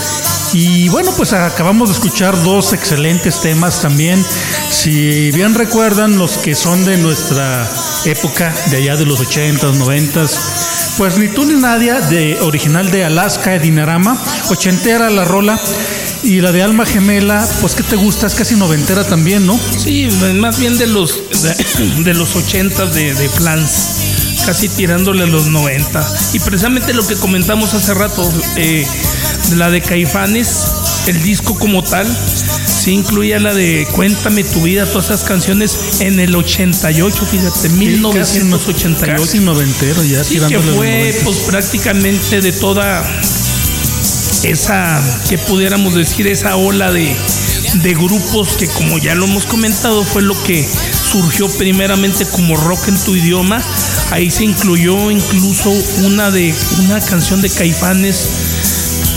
D: Y bueno, pues acabamos de escuchar dos excelentes temas también. Si bien recuerdan los que son de nuestra época, de allá de los 80s, 90s, pues ni tú ni nadie, de original de Alaska, de Dinarama, ochentera la rola. Y la de Alma Gemela, pues que te gusta, es casi noventera también, ¿no?
E: Sí, más bien de los de, de los 80 de, de Flans, casi tirándole a los 90. Y precisamente lo que comentamos hace rato, eh, la de Caifanes, el disco como tal, sí incluía la de Cuéntame tu vida, todas esas canciones en el 88, fíjate, 1988.
D: Casi noventero ya
E: Sí, que fue
D: 90.
E: pues prácticamente de toda esa, que pudiéramos decir, esa ola de, de grupos que como ya lo hemos comentado fue lo que surgió primeramente como rock en tu idioma. Ahí se incluyó incluso una de una canción de Caifanes.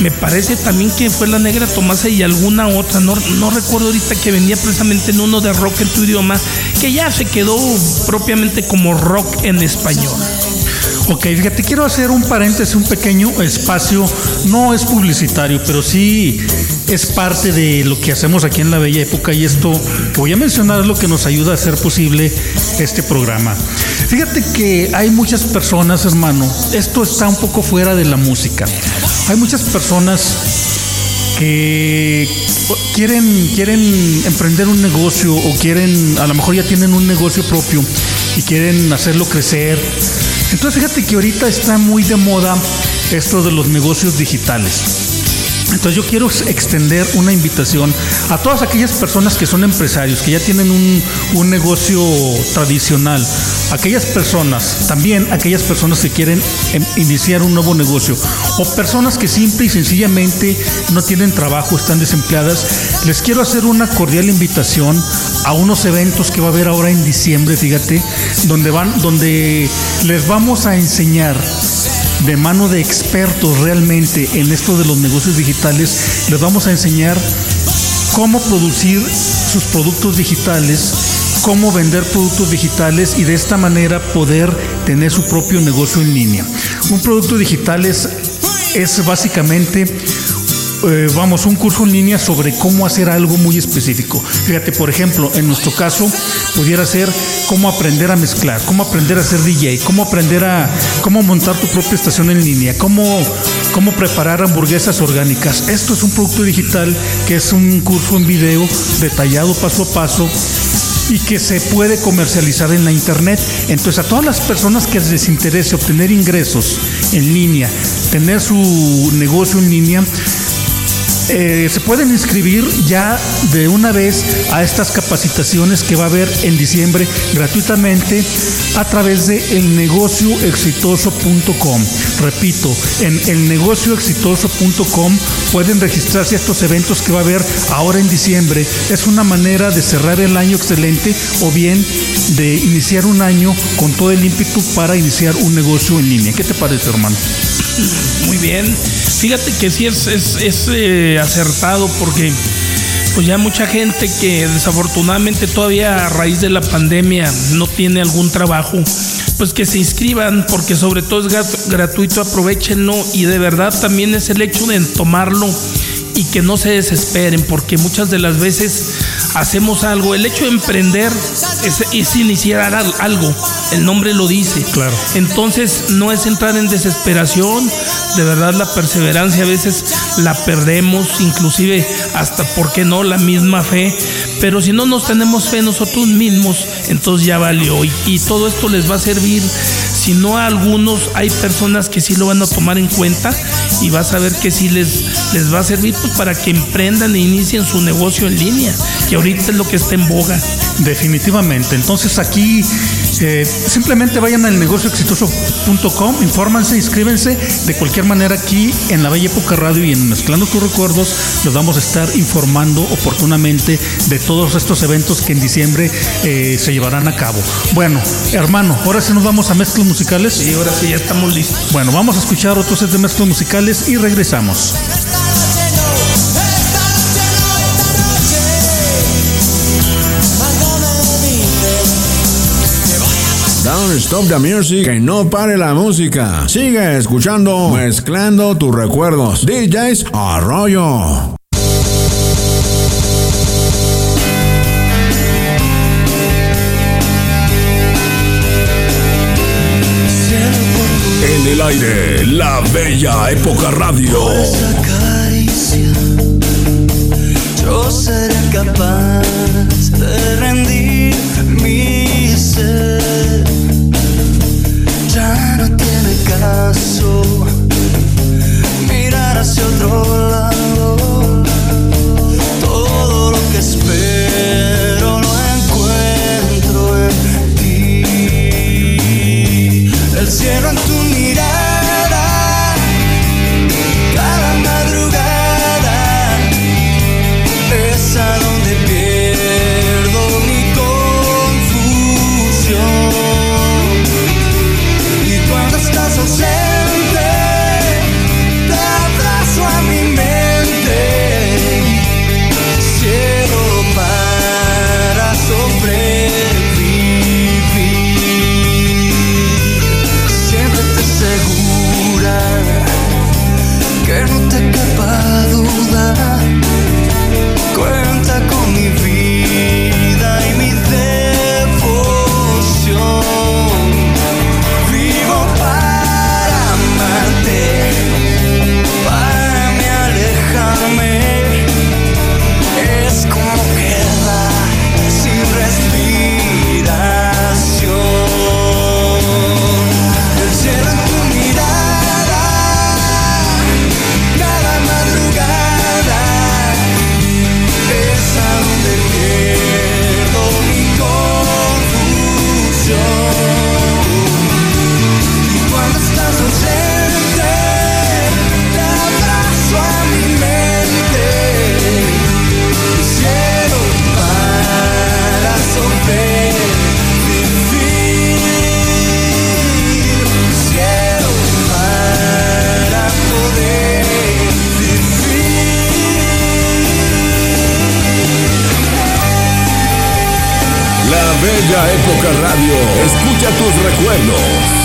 E: Me parece también que fue la Negra Tomasa y alguna otra, no, no recuerdo ahorita que venía precisamente en uno de rock en tu idioma, que ya se quedó propiamente como rock en español.
D: Ok, fíjate, quiero hacer un paréntesis, un pequeño espacio. No es publicitario, pero sí es parte de lo que hacemos aquí en la Bella Época y esto que voy a mencionar es lo que nos ayuda a hacer posible este programa. Fíjate que hay muchas personas, hermano, esto está un poco fuera de la música. Hay muchas personas que quieren, quieren emprender un negocio o quieren, a lo mejor ya tienen un negocio propio y quieren hacerlo crecer. Entonces fíjate que ahorita está muy de moda esto de los negocios digitales. Entonces yo quiero extender una invitación a todas aquellas personas que son empresarios, que ya tienen un, un negocio tradicional, aquellas personas, también aquellas personas que quieren em, iniciar un nuevo negocio, o personas que simple y sencillamente no tienen trabajo, están desempleadas, les quiero hacer una cordial invitación a unos eventos que va a haber ahora en diciembre, fíjate, donde van, donde les vamos a enseñar de mano de expertos realmente en esto de los negocios digitales, les vamos a enseñar cómo producir sus productos digitales, cómo vender productos digitales y de esta manera poder tener su propio negocio en línea. Un producto digital es, básicamente eh, vamos, un curso en línea sobre cómo hacer algo muy específico. Fíjate, por ejemplo, en nuestro caso, pudiera ser cómo aprender a mezclar, cómo aprender a ser DJ, cómo aprender a cómo montar tu propia estación en línea, cómo, cómo preparar hamburguesas orgánicas. Esto es un producto digital que es un curso en video detallado paso a paso y que se puede comercializar en la internet. Entonces a todas las personas que les interese obtener ingresos en línea, tener su negocio en línea, eh, se pueden inscribir ya de una vez a estas capacitaciones que va a haber en diciembre gratuitamente a través de elnegocioexitoso.com. Repito, en elnegocioexitoso.com pueden registrarse estos eventos que va a haber ahora en diciembre. Es una manera de cerrar el año excelente o bien de iniciar un año con todo el ímpetu para iniciar un negocio en línea. ¿Qué te parece, hermano?
E: Muy bien. Fíjate que sí es, es, es, eh, acertado porque pues ya mucha gente que desafortunadamente todavía a raíz de la pandemia no tiene algún trabajo, pues que se inscriban porque sobre todo es grat- gratuito, aprovechenlo y de verdad también es el hecho de tomarlo y que no se desesperen porque muchas de las veces hacemos algo. El hecho de emprender es, iniciar al- algo, el nombre lo dice.
D: Claro.
E: Entonces no es entrar en desesperación, de verdad la perseverancia a veces la perdemos, inclusive hasta, ¿por qué no?, la misma fe. Pero si no nos tenemos fe nosotros mismos, entonces ya valió. Y, y todo esto les va a servir, si no a algunos, hay personas que sí lo van a tomar en cuenta y vas a ver que sí les, les va a servir pues, para que emprendan e inicien su negocio en línea, que ahorita es lo que está en boga.
D: Definitivamente. Entonces aquí eh, simplemente vayan al negocioexitoso.com, infórmanse, inscríbense. De cualquier manera aquí en la Bella Época Radio y en Mezclando tus Recuerdos los vamos a estar informando oportunamente de todos estos eventos que en diciembre eh, se llevarán a cabo. Bueno, hermano, ahora sí nos vamos a mezclas musicales.
E: Y ahora sí ya estamos listos.
D: Bueno, vamos a escuchar otros set de mezclas musicales y regresamos.
B: Don't stop the music, que no pare la música. Sigue escuchando, mezclando tus recuerdos. DJs Arroyo.
F: En el aire, la bella época radio.
Q: esa caricia yo seré capaz hacia otro lado. Todo lo que espero lo encuentro en ti. El cielo en tu
L: bella época radio. Escucha tus recuerdos.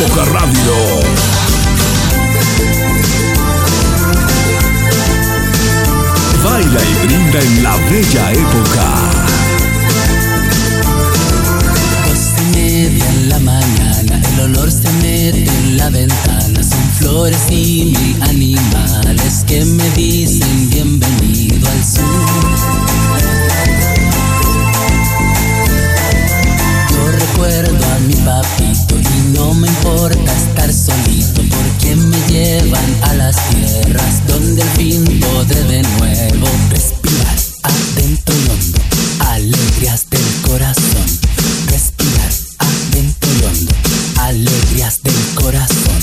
L: Época Radio.
C: Baila y brinda en la bella época.
R: Pues Dos media en la mañana, el olor se mete en la ventana. Son flores y mil animales que me dicen bienvenido al sur. Yo recuerdo a mi papi no me importa estar solito porque me llevan a las tierras donde al fin podré de nuevo respirar adentro y hondo, alegrías del corazón. Respirar adentro y hondo, alegrías del corazón.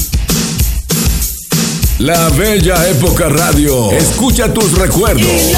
C: La bella época radio, escucha tus recuerdos.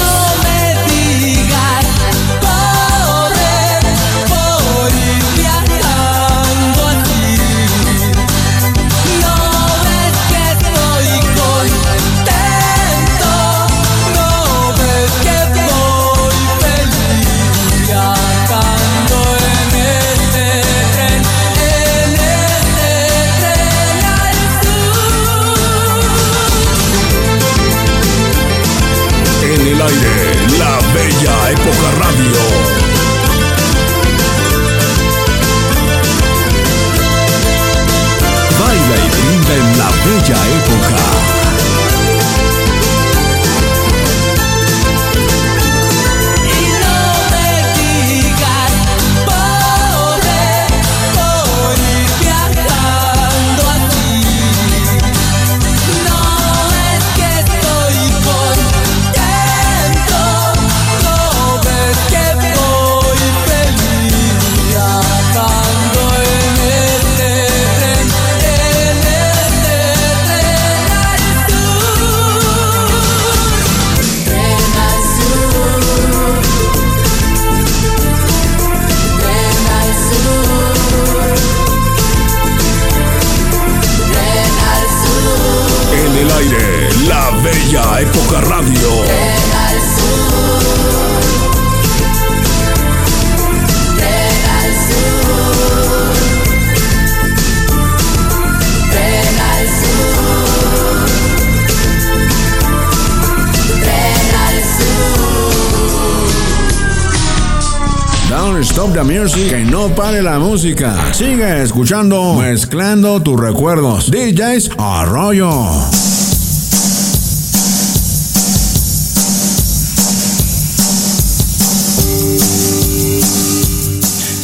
R: Que no
B: pare la música. Sigue escuchando, mezclando tus recuerdos. DJs Arroyo.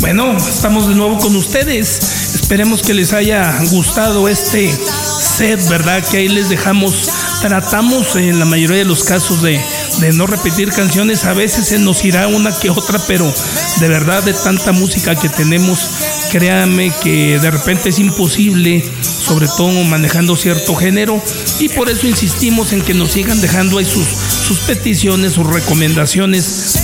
E: Bueno, estamos de nuevo con ustedes. Esperemos que les haya gustado este set, ¿verdad? Que ahí les dejamos. Tratamos en la mayoría de los casos de no repetir canciones. A veces se nos irá una que otra, pero de verdad de tanta música que tenemos, créanme que de repente es imposible, sobre todo manejando cierto género. Y por eso insistimos en que nos sigan dejando ahí sus, sus peticiones, sus recomendaciones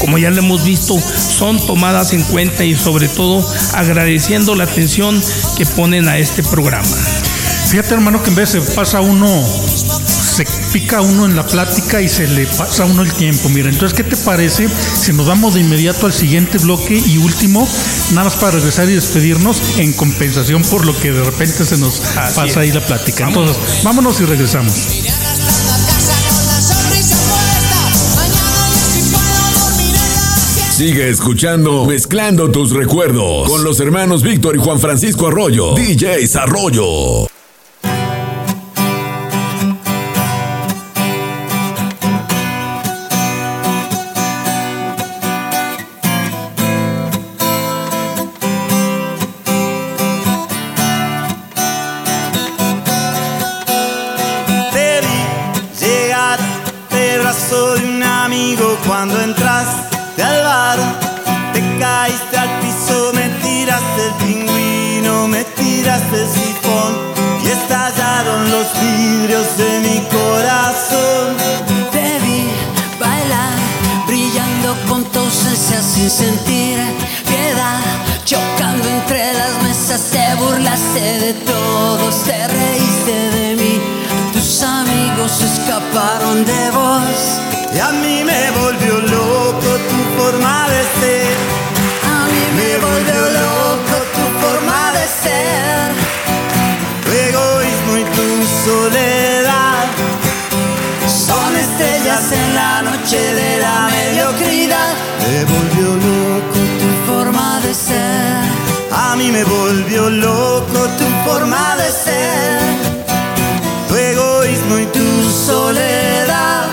E: como ya lo hemos visto, son tomadas en cuenta y sobre todo agradeciendo la atención que ponen a este programa.
D: Fíjate, hermano, que en vez se pasa uno, se pica uno en la plática y se le pasa a uno el tiempo. Mira, entonces, ¿qué te parece si nos vamos de inmediato al siguiente bloque y último, nada más para regresar y despedirnos en compensación por lo que de repente se nos
E: Así
D: pasa
E: es.
D: ahí la plática? Entonces, vámonos y regresamos.
F: Sigue escuchando Mezclando tus recuerdos con los hermanos Víctor y Juan Francisco Arroyo. DJs Arroyo.
J: Vidrios de mi corazón.
R: Te vi bailar, brillando con tu ausencia sin sentir piedad. Chocando entre las mesas, te burlaste de todos, te reíste de mí. Tus amigos escaparon de vos.
J: Y a mí me volvió loco tu forma de ser.
R: A mí me volvió noche de la mediocridad.
J: me volvió loco
R: Tu forma de ser.
J: A mí me volvió loco tu forma de ser, tu egoísmo y tu soledad.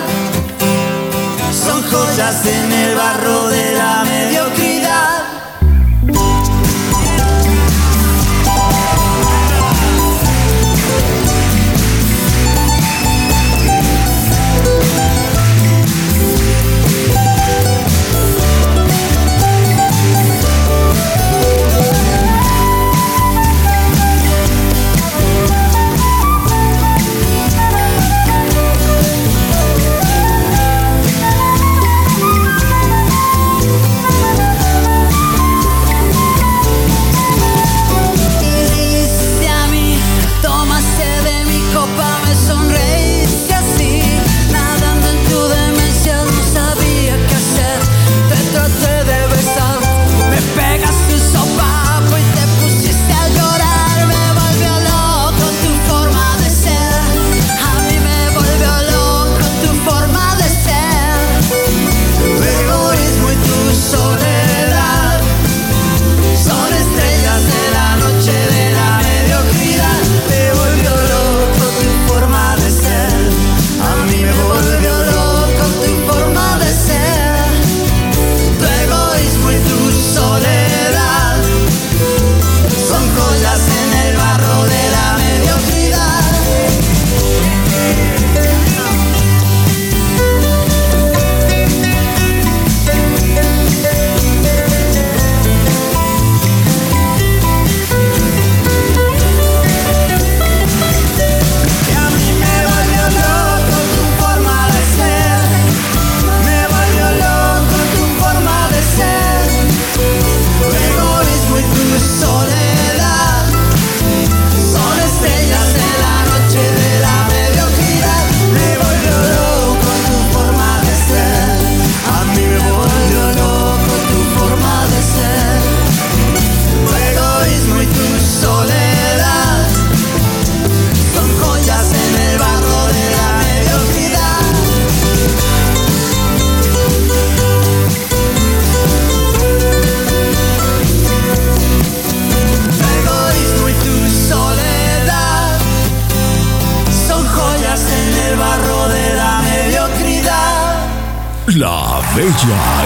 J: Son joyas en el barro de la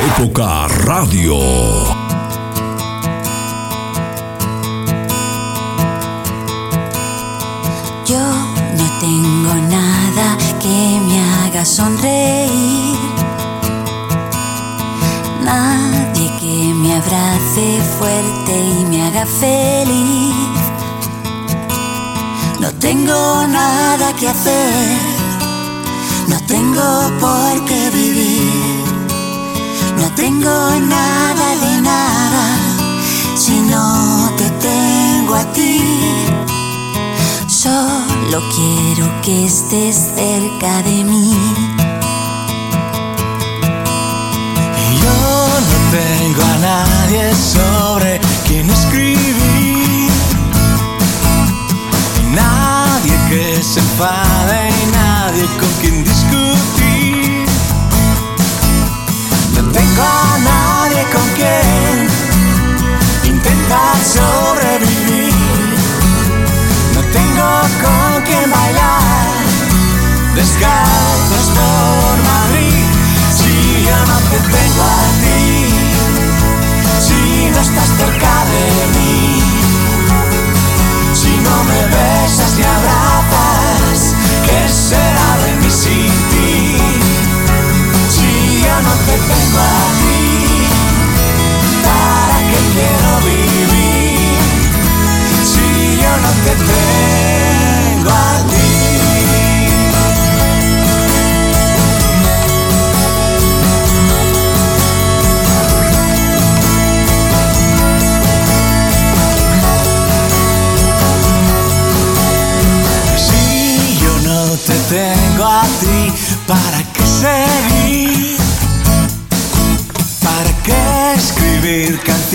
F: Época Radio.
S: Que estés cerca de mí.
O: Yo no tengo a nadie sobre quien escribir. Nadie que se enfade y nadie con quien discutir. No tengo a nadie con quien intentar sobrevivir. No tengo con quien bailar descalzos por Madrid. Si yo no te tengo a ti, si no estás cerca de mí, si no me besas ni abrazas, ¿qué será de mí sin ti? Si yo no te tengo a ti, ¿para qué quiero vivir? Si yo no te tengo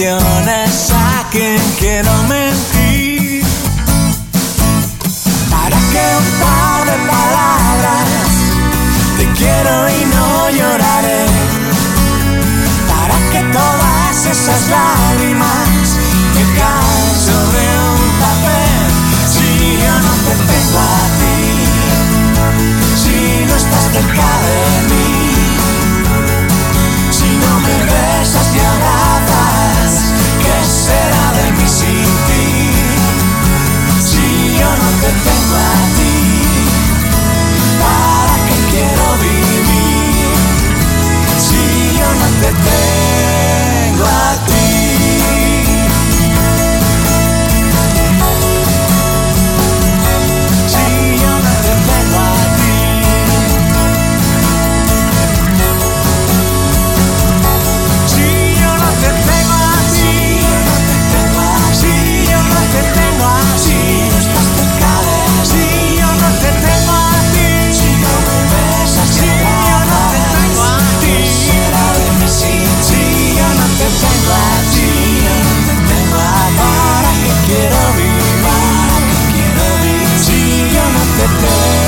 O: canciones a quiero mentir? ¿Para qué un par de palabras? Te quiero y no lloraré. ¿Para qué todas esas lágrimas que caen sobre un papel? Si yo no te tengo a ti, si no estás cerca de mí, si no me besas ni abrazas, ¿qué será de mí sin ti? Si yo no te tengo a ti, ¿para qué quiero vivir? Si yo no te tengo a ti. No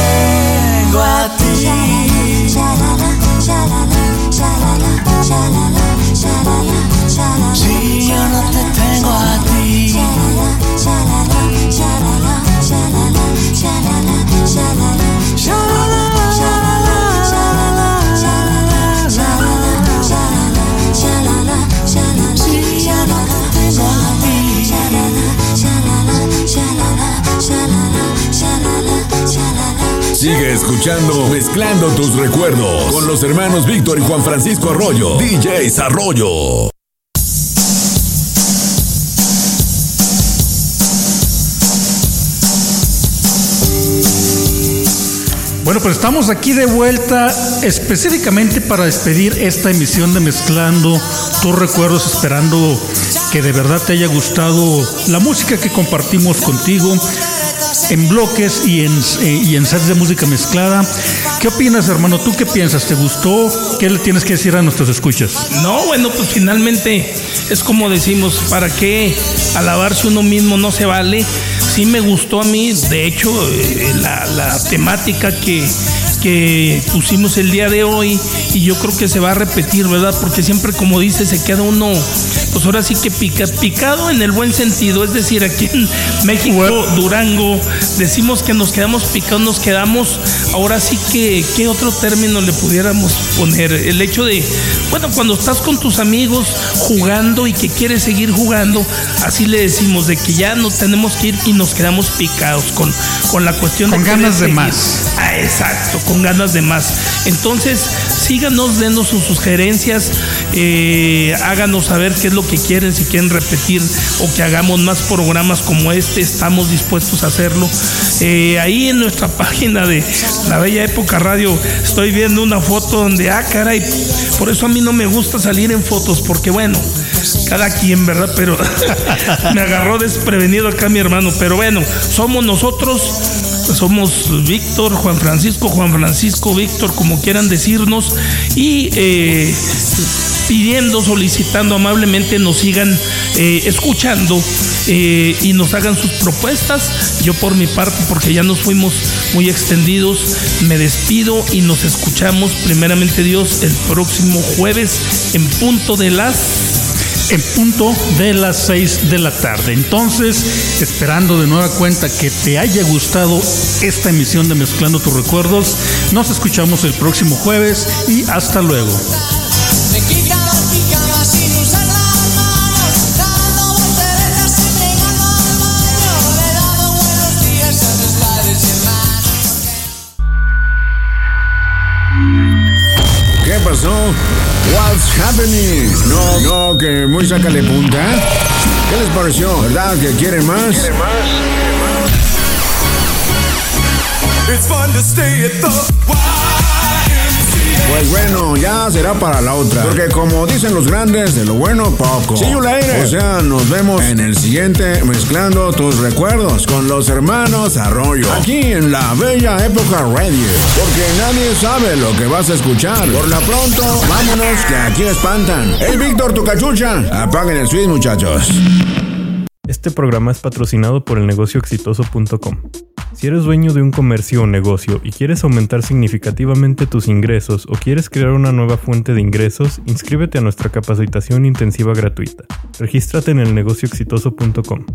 F: escuchando Mezclando tus recuerdos con los hermanos Víctor y Juan Francisco Arroyo. DJs Arroyo.
D: Bueno, pues estamos aquí de vuelta específicamente para despedir esta emisión de Mezclando tus recuerdos, esperando que de verdad te haya gustado la música que compartimos contigo en bloques y en, eh, y en sets de música mezclada. ¿Qué opinas, hermano? ¿Tú qué piensas? ¿Te gustó? ¿Qué le tienes que decir a nuestros escuchas?
E: No, bueno, pues finalmente es como decimos, ¿para qué alabarse uno mismo no se vale? Sí me gustó a mí, de hecho, eh, la, la temática que, que pusimos el día de hoy y yo creo que se va a repetir, ¿verdad? Porque siempre, como dice, se queda uno pues ahora sí que pica, picado en el buen sentido, es decir, aquí en México, Durango, decimos que nos quedamos picados, nos quedamos, ahora sí que, ¿qué otro término le pudiéramos poner? El hecho de, bueno, cuando estás con tus amigos jugando y que quieres seguir jugando, así le decimos, de que ya no tenemos que ir y nos quedamos picados con, con la cuestión
D: Con
E: de querer
D: ganas de más.
E: Ah, exacto, con ganas de más. Entonces, síganos, denos sus sugerencias, eh, háganos saber qué es lo que quieren, si quieren repetir o que hagamos más programas como este, estamos dispuestos a hacerlo. Eh, ahí en nuestra página de La Bella Época Radio estoy viendo una foto donde, ah, caray, por eso a mí no me gusta salir en fotos, porque bueno, cada quien, ¿verdad? Pero me agarró desprevenido acá mi hermano, pero bueno, somos nosotros. Somos Víctor, Juan Francisco, Juan Francisco, Víctor, como quieran decirnos, y eh, pidiendo, solicitando amablemente nos sigan eh, escuchando eh, y nos hagan sus propuestas. Yo por mi parte, porque ya nos fuimos muy extendidos, me despido y nos escuchamos primeramente Dios el próximo jueves en punto de las
D: en punto de las 6 de la tarde. Entonces, esperando de nueva cuenta que te haya gustado esta emisión de Mezclando tus Recuerdos, nos escuchamos el próximo jueves y hasta luego.
B: What's happening? No, no, que muy sácale punta. ¿Qué les pareció? ¿Verdad que quieren más?
O: It's fun to stay at the
B: Pues bueno, ya será para la otra. Porque como dicen los grandes, de lo bueno poco. See you later. O sea, nos vemos en el siguiente Mezclando tus recuerdos con los hermanos Arroyo. Aquí en la Bella Época Radio. Porque nadie sabe lo que vas a escuchar. Por lo pronto, vámonos que aquí espantan. Hey, Víctor, tu cachucha. Apaguen el switch, muchachos.
A: Este programa es patrocinado por elnegocioexitoso.com. Si eres dueño de un comercio o negocio y quieres aumentar significativamente tus ingresos o quieres crear una nueva fuente de ingresos, inscríbete a nuestra capacitación intensiva gratuita. Regístrate en elnegocioexitoso.com.